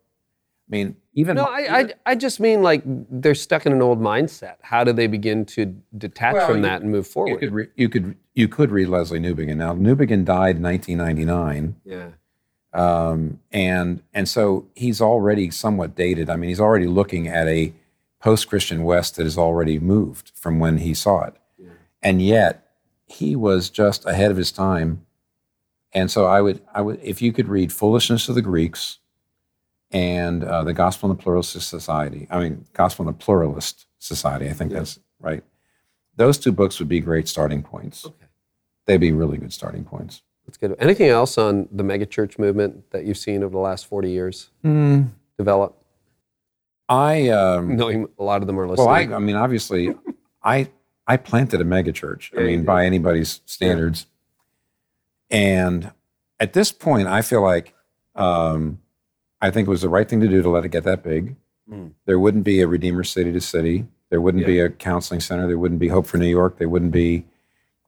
I mean even No, I, I, I just mean like they're stuck in an old mindset. How do they begin to detach Well, from you- that and move forward? You could, re- you could you could read Lesslie Newbigin. Now Newbigin died in 1999, yeah. um, and and so he's already somewhat dated. I mean, he's already looking at a post-Christian West that has already moved from when he saw it, and yet he was just ahead of his time. And so I would I would if you could read Foolishness of the Greeks and uh, the Gospel in the Pluralist Society. I mean, Gospel in the Pluralist Society. I think that's right. Those two books would be great starting points. Okay. They'd be really good starting points. That's good. Anything else on the megachurch movement that you've seen over the last 40 years develop? I um, Knowing a lot of them are listening. well, I, I mean, obviously, I I planted a megachurch. I Yeah, you mean, by anybody's standards. And at this point, I feel like um, I think it was the right thing to do to let it get that big. Mm. There wouldn't be a Redeemer City to City. There wouldn't be a counseling center. There wouldn't be Hope for New York. There wouldn't be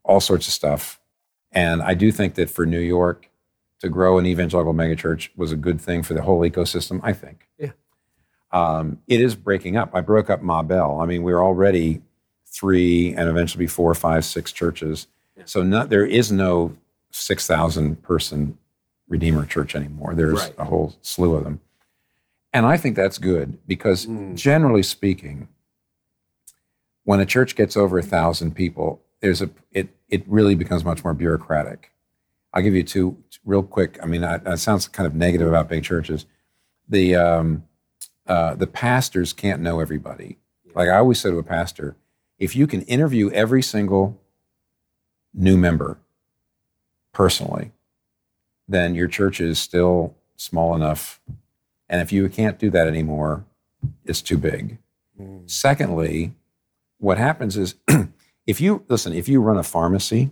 all sorts of stuff. And I do think that for New York to grow an evangelical megachurch was a good thing for the whole ecosystem. I think. Yeah. Um, it is breaking up. I broke up Ma Bell. I mean, we are already three and eventually four, five, six churches. So not, there is no 6,000 person Redeemer church anymore. There's Right. a whole slew of them. And I think that's good because Mm. generally speaking, when a church gets over a thousand people, there's a it it really becomes much more bureaucratic. I'll give you two real quick. I mean, I, that sounds kind of negative about big churches. The um, uh, the pastors can't know everybody. Like I always say to a pastor, if you can interview every single new member personally, then your church is still small enough And if you can't do that anymore, it's too big. Secondly, what happens is if you listen, if you run a pharmacy,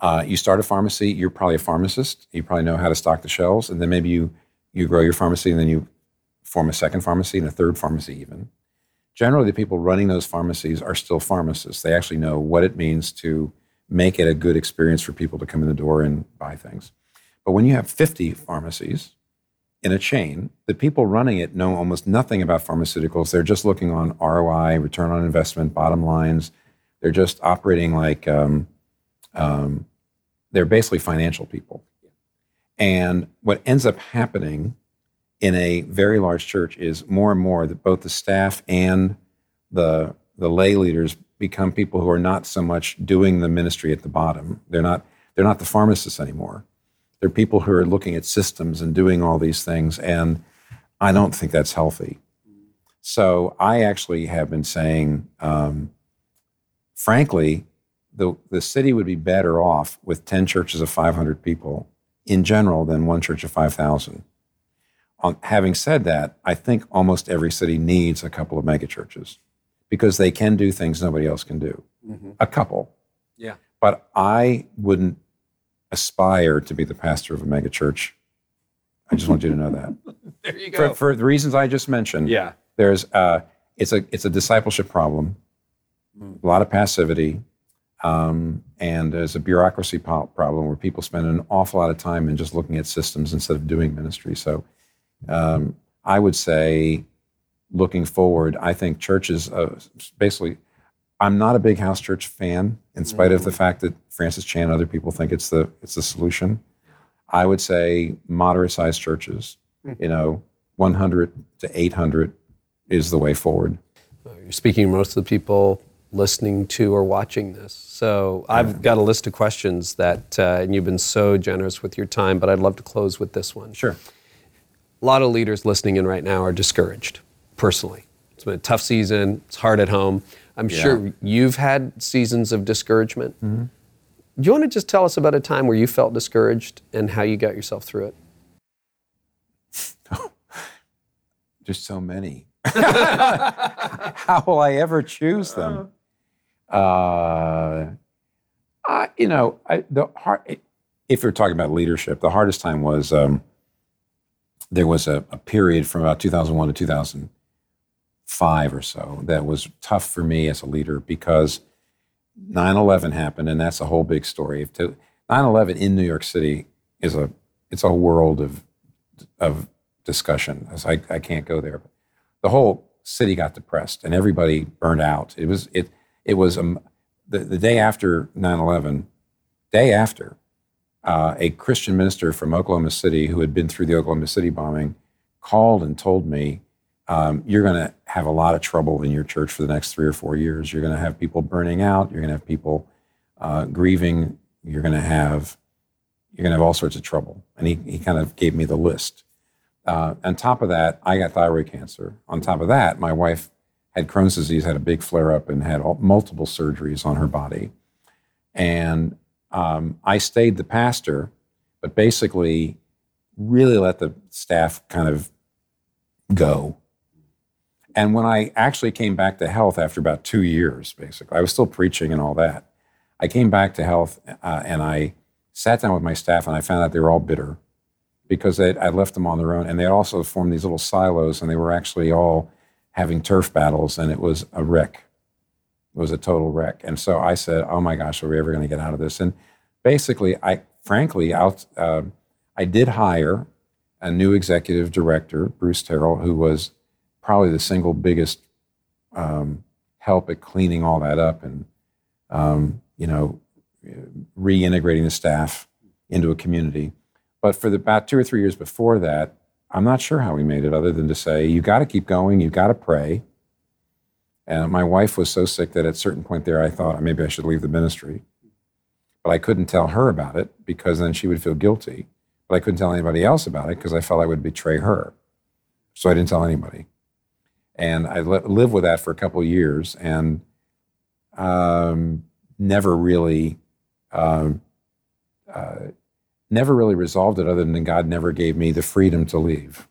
uh, you start a pharmacy, you're probably a pharmacist. You probably know how to stock the shelves, and then maybe you you grow your pharmacy, and then you form a second pharmacy and a third pharmacy, even. Generally, the people running those pharmacies are still pharmacists. They actually know what it means to make it a good experience for people to come in the door and buy things. But when you have 50 pharmacies in a chain, the people running it know almost nothing about pharmaceuticals. They're just looking on ROI, return on investment, bottom lines. They're just operating like um, um, they're basically financial people. And what ends up happening in a very large church is more and more that both the staff and the the lay leaders become people who are not so much doing the ministry at the bottom. They're not they're not the pharmacists anymore. They're people who are looking at systems and doing all these things, and I don't think that's healthy. So I actually have been saying, um, frankly, the the city would be better off with ten churches of 500 people in general than one church of 5,000 um, having said that, I think almost every city needs a couple of megachurches because they can do things nobody else can do. Mm-hmm. A couple. Yeah. But I wouldn't aspire to be the pastor of a megachurch. I just want you to know that. there you go. For, for, the reasons I just mentioned. Yeah. There's uh, it's a it's a discipleship problem. Mm. A lot of passivity. Um, and there's a bureaucracy problem where people spend an awful lot of time in just looking at systems instead of doing ministry. So um, I would say, looking forward, I think churches uh, basically. I'm not a big house church fan, in spite mm-hmm. of the mm. fact that Francis Chan and other people think it's the it's the solution. I would say moderate sized churches, mm-hmm. you know, 100 to 800 is the way forward. You're speaking most of the people listening to or watching this. So I've got a list of questions that, uh, and you've been so generous with your time, but I'd love to close with this one. Sure a lot of leaders listening in right now are discouraged personally. It's been a tough season, it's hard at home. I'm yeah. sure you've had seasons of discouragement. Mm-hmm. Do you want to just tell us about a time where you felt discouraged and how you got yourself through it? just so many. how will I ever choose them? Uh, uh, you know, I, the hard, if you're talking about leadership, the hardest time was um, there was a, a period from about 2001 to 2005 or so that was tough for me as a leader because 9/11 happened, and that's a whole big story. 9/11 in New York City is a it's a world of of discussion. I, I can't go there. But the whole city got depressed, and everybody burned out. It was it it was um, the the day after 9/11, day after uh, a Christian minister from Oklahoma City who had been through the Oklahoma City bombing called and told me, um, You're going to have a lot of trouble in your church for the next three or four years. You're going to have people burning out. You're going to have people uh, grieving. You're going to have you're going to have all sorts of trouble. And he, he kind of gave me the list. Uh, on top of that, I got thyroid cancer. On top of that, my wife had Crohn's disease, had a big flare up, and had all, multiple surgeries on her body. And um, I stayed the pastor, but basically really let the staff kind of go. And when I actually came back to health after about two years, basically, I was still preaching and all that. I came back to health uh, and I sat down with my staff and I found out they were all bitter because I left them on their own. And they also formed these little silos and they were actually all having turf battles and it was a wreck It was a total wreck. And so I said, "Oh my gosh, are we ever going to get out of this?" And basically, I frankly, uh, I did hire a new executive director, Bruce Terrell, who was probably the single biggest um, help at cleaning all that up and um, you know reintegrating the staff into a community. But for the, about two or three years before that, I'm not sure how we made it, other than to say, you got to keep going, you got to pray, and my wife was so sick that at a certain point there, I thought maybe I should leave the ministry. But I couldn't tell her about it because then she would feel guilty. But I couldn't tell anybody else about it because I felt I would betray her. So I didn't tell anybody. And I lived with that for a couple of years and um, never really um, uh, never really resolved it other than God never gave me the freedom to leave.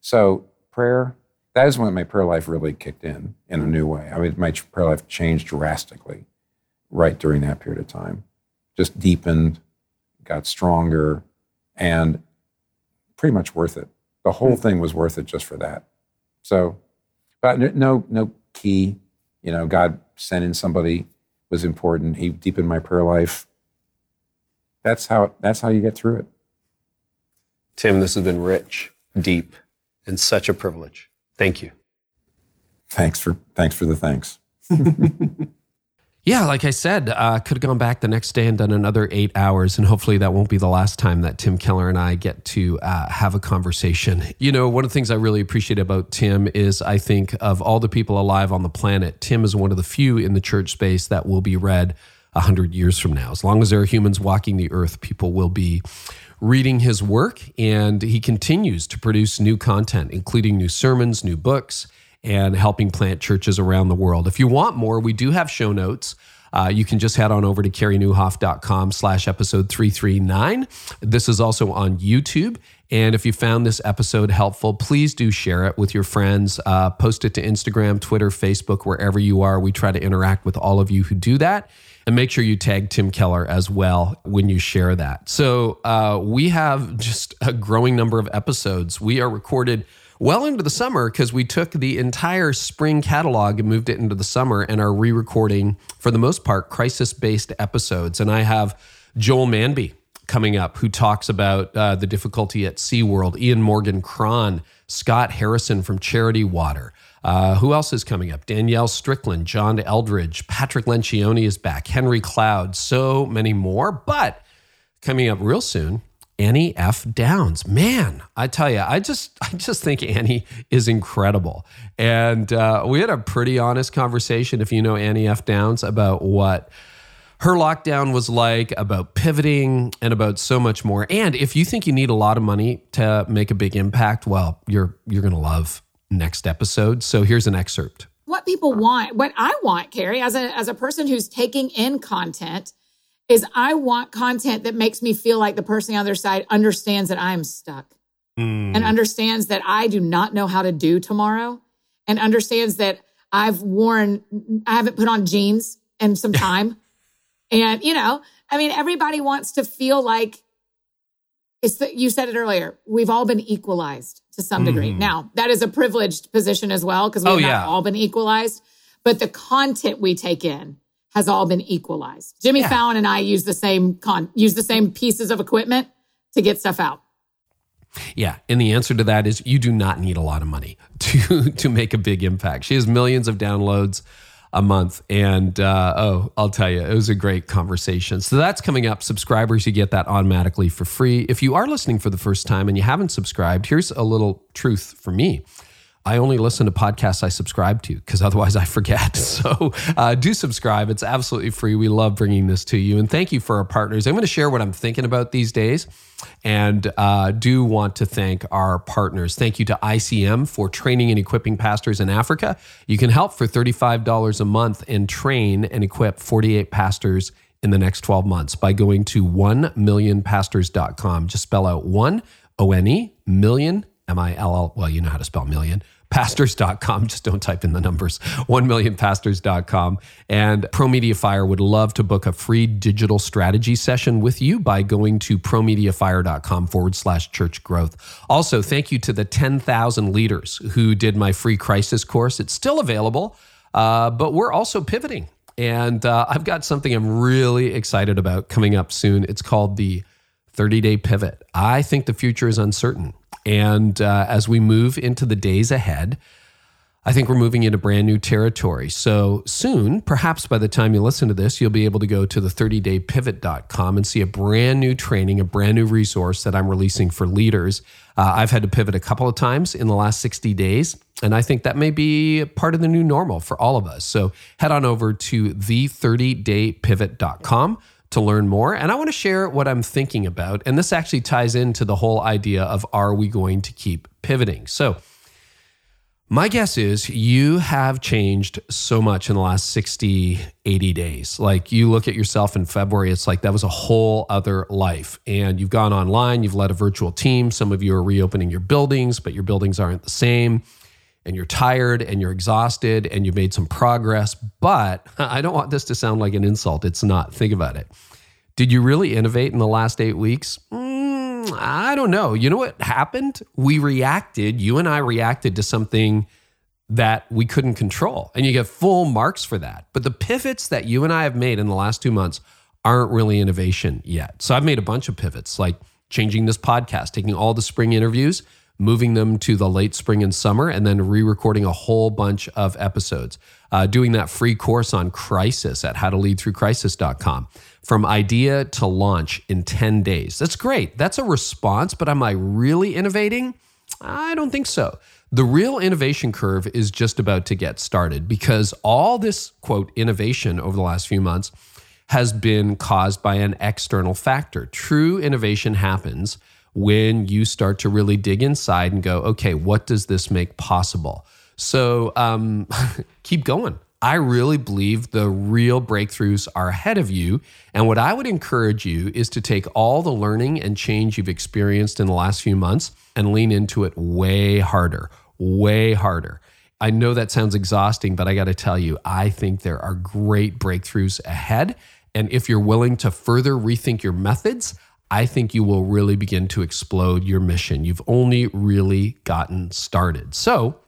So prayer, that is when my prayer life really kicked in in a new way. I mean, my prayer life changed drastically right during that period of time. Just deepened, got stronger, and pretty much worth it. The whole thing was worth it just for that. So, but no, no key. You know, God sending somebody was important. He deepened my prayer life. That's how. That's how you get through it. Tim, this has been rich, deep, and such a privilege. Thank you. Thanks for thanks for the thanks. Yeah, like I said, uh, could have gone back the next day and done another eight hours, and hopefully that won't be the last time that Tim Keller and I get to uh, have a conversation. You know, one of the things I really appreciate about Tim is I think of all the people alive on the planet, Tim is one of the few in the church space that will be read a hundred years from now. As long as there are humans walking the earth, people will be reading his work, and he continues to produce new content, including new sermons, new books and helping plant churches around the world. If you want more, we do have show notes. Uh, you can just head on over to careynieuwhof.com slash episode 339. This is also on YouTube. And if you found this episode helpful, please do share it with your friends. Uh, post it to Instagram, Twitter, Facebook, wherever you are. We try to interact with all of you who do that. And make sure you tag Tim Keller as well when you share that. So uh, we have just a growing number of episodes. We are recorded well into the summer because we took the entire spring catalog and moved it into the summer and are re recording, for the most part, crisis based episodes. And I have Joel Manby coming up who talks about uh, the difficulty at SeaWorld, Ian Morgan Cron, Scott Harrison from Charity Water. Uh, who else is coming up? Danielle Strickland, John Eldredge, Patrick Lencioni is back, Henry Cloud, so many more. But coming up real soon, Annie F. Downs. Man, I tell you, I just I just think Annie is incredible. And uh, we had a pretty honest conversation, if you know Annie F. Downs, about what her lockdown was like, about pivoting, and about so much more. And if you think you need a lot of money to make a big impact, well, you're you're gonna love next episode. So here's an excerpt. What people want, what I want, Carey, as a as a person who's taking in content is I want content that makes me feel like the person on the other side understands that I'm stuck Mm. and understands that I do not know how to do tomorrow and understands that I've worn, I haven't put on jeans in some time. and, you know, I mean, everybody wants to feel like it's the, you said it earlier. We've all been equalized to some degree. Mhm. Now, that is a privileged position as well because we've Oh, not yeah. all been equalized, but the content we take in has all been equalized. Jimmy Yeah. Fallon and I use the same con use the same pieces of equipment to get stuff out. Yeah, and the answer to that is you do not need a lot of money to to make a big impact. She has millions of downloads a month, and uh, oh, I'll tell you, it was a great conversation. So that's coming up. Subscribers, you get that automatically for free. If you are listening for the first time and you haven't subscribed, here's a little truth for me. I only listen to podcasts I subscribe to because otherwise I forget. So uh, do subscribe. It's absolutely free. We love bringing this to you. And thank you for our partners. I'm going to share what I'm thinking about these days and uh, do want to thank our partners. Thank you to ICM for training and equipping pastors in Africa. You can help for $35 a month and train and equip 48 pastors in the next 12 months by going to 1millionpastors.com. Just spell out 1 O N E million M I L L. Well, you know how to spell million. Pastors.com. Just don't type in the numbers. 1millionpastors.com. And Pro Media Fire would love to book a free digital strategy session with you by going to promediafire.com forward slash church growth. Also, thank you to the 10,000 leaders who did my free crisis course. It's still available, uh, but we're also pivoting. And uh, I've got something I'm really excited about coming up soon. It's called the 30 day pivot. I think the future is uncertain. And uh, as we move into the days ahead, I think we're moving into brand new territory. So soon, perhaps by the time you listen to this, you'll be able to go to the 30daypivot.com and see a brand new training, a brand new resource that I'm releasing for leaders. Uh, I've had to pivot a couple of times in the last 60 days, and I think that may be part of the new normal for all of us. So head on over to the30daypivot.com to learn more. And I want to share what I'm thinking about. And this actually ties into the whole idea of are we going to keep pivoting? So, My guess is you have changed so much in the last 60, 80 days. Like you look at yourself in February, it's like that was a whole other life. And you've gone online, you've led a virtual team. Some of you are reopening your buildings, but your buildings aren't the same. And you're tired and you're exhausted and you've made some progress. But I don't want this to sound like an insult. It's not. Think about it. Did you really innovate in the last eight weeks? Mm, I don't know. You know what happened? We reacted, you and I reacted to something that we couldn't control. And you get full marks for that. But the pivots that you and I have made in the last two months aren't really innovation yet. So I've made a bunch of pivots, like changing this podcast, taking all the spring interviews, moving them to the late spring and summer, and then re recording a whole bunch of episodes. Uh, doing that free course on crisis at howtoleadthroughcrisis.com from idea to launch in 10 days. That's great. That's a response, but am I really innovating? I don't think so. The real innovation curve is just about to get started because all this quote innovation over the last few months has been caused by an external factor. True innovation happens when you start to really dig inside and go, okay, what does this make possible? So um, keep going. I really believe the real breakthroughs are ahead of you. And what I would encourage you is to take all the learning and change you've experienced in the last few months and lean into it way harder, way harder. I know that sounds exhausting, but I got to tell you, I think there are great breakthroughs ahead. And if you're willing to further rethink your methods, I think you will really begin to explode your mission. You've only really gotten started. So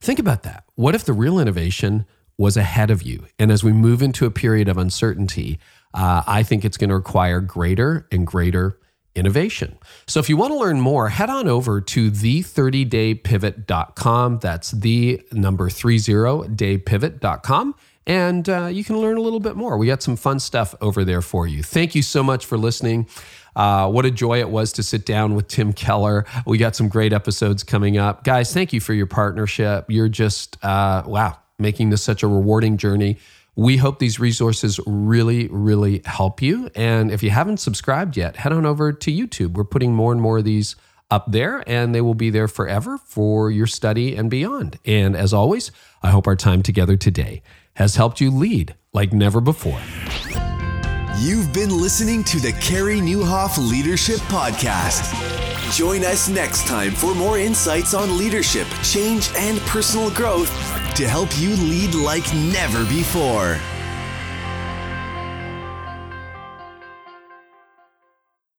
think about that. What if the real innovation was ahead of you? And as we move into a period of uncertainty, uh, I think it's going to require greater and greater innovation. So if you want to learn more, head on over to the30daypivot.com. That's the number 30daypivot.com and uh, you can learn a little bit more. We got some fun stuff over there for you. Thank you so much for listening. Uh, what a joy it was to sit down with Tim Keller. We got some great episodes coming up. Guys, thank you for your partnership. You're just, uh, wow, making this such a rewarding journey. We hope these resources really, really help you. And if you haven't subscribed yet, head on over to YouTube. We're putting more and more of these up there, and they will be there forever for your study and beyond. And as always, I hope our time together today has helped you lead like never before. You've been listening to the Carey Nieuwhof Leadership Podcast. Join us next time for more insights on leadership, change, and personal growth to help you lead like never before.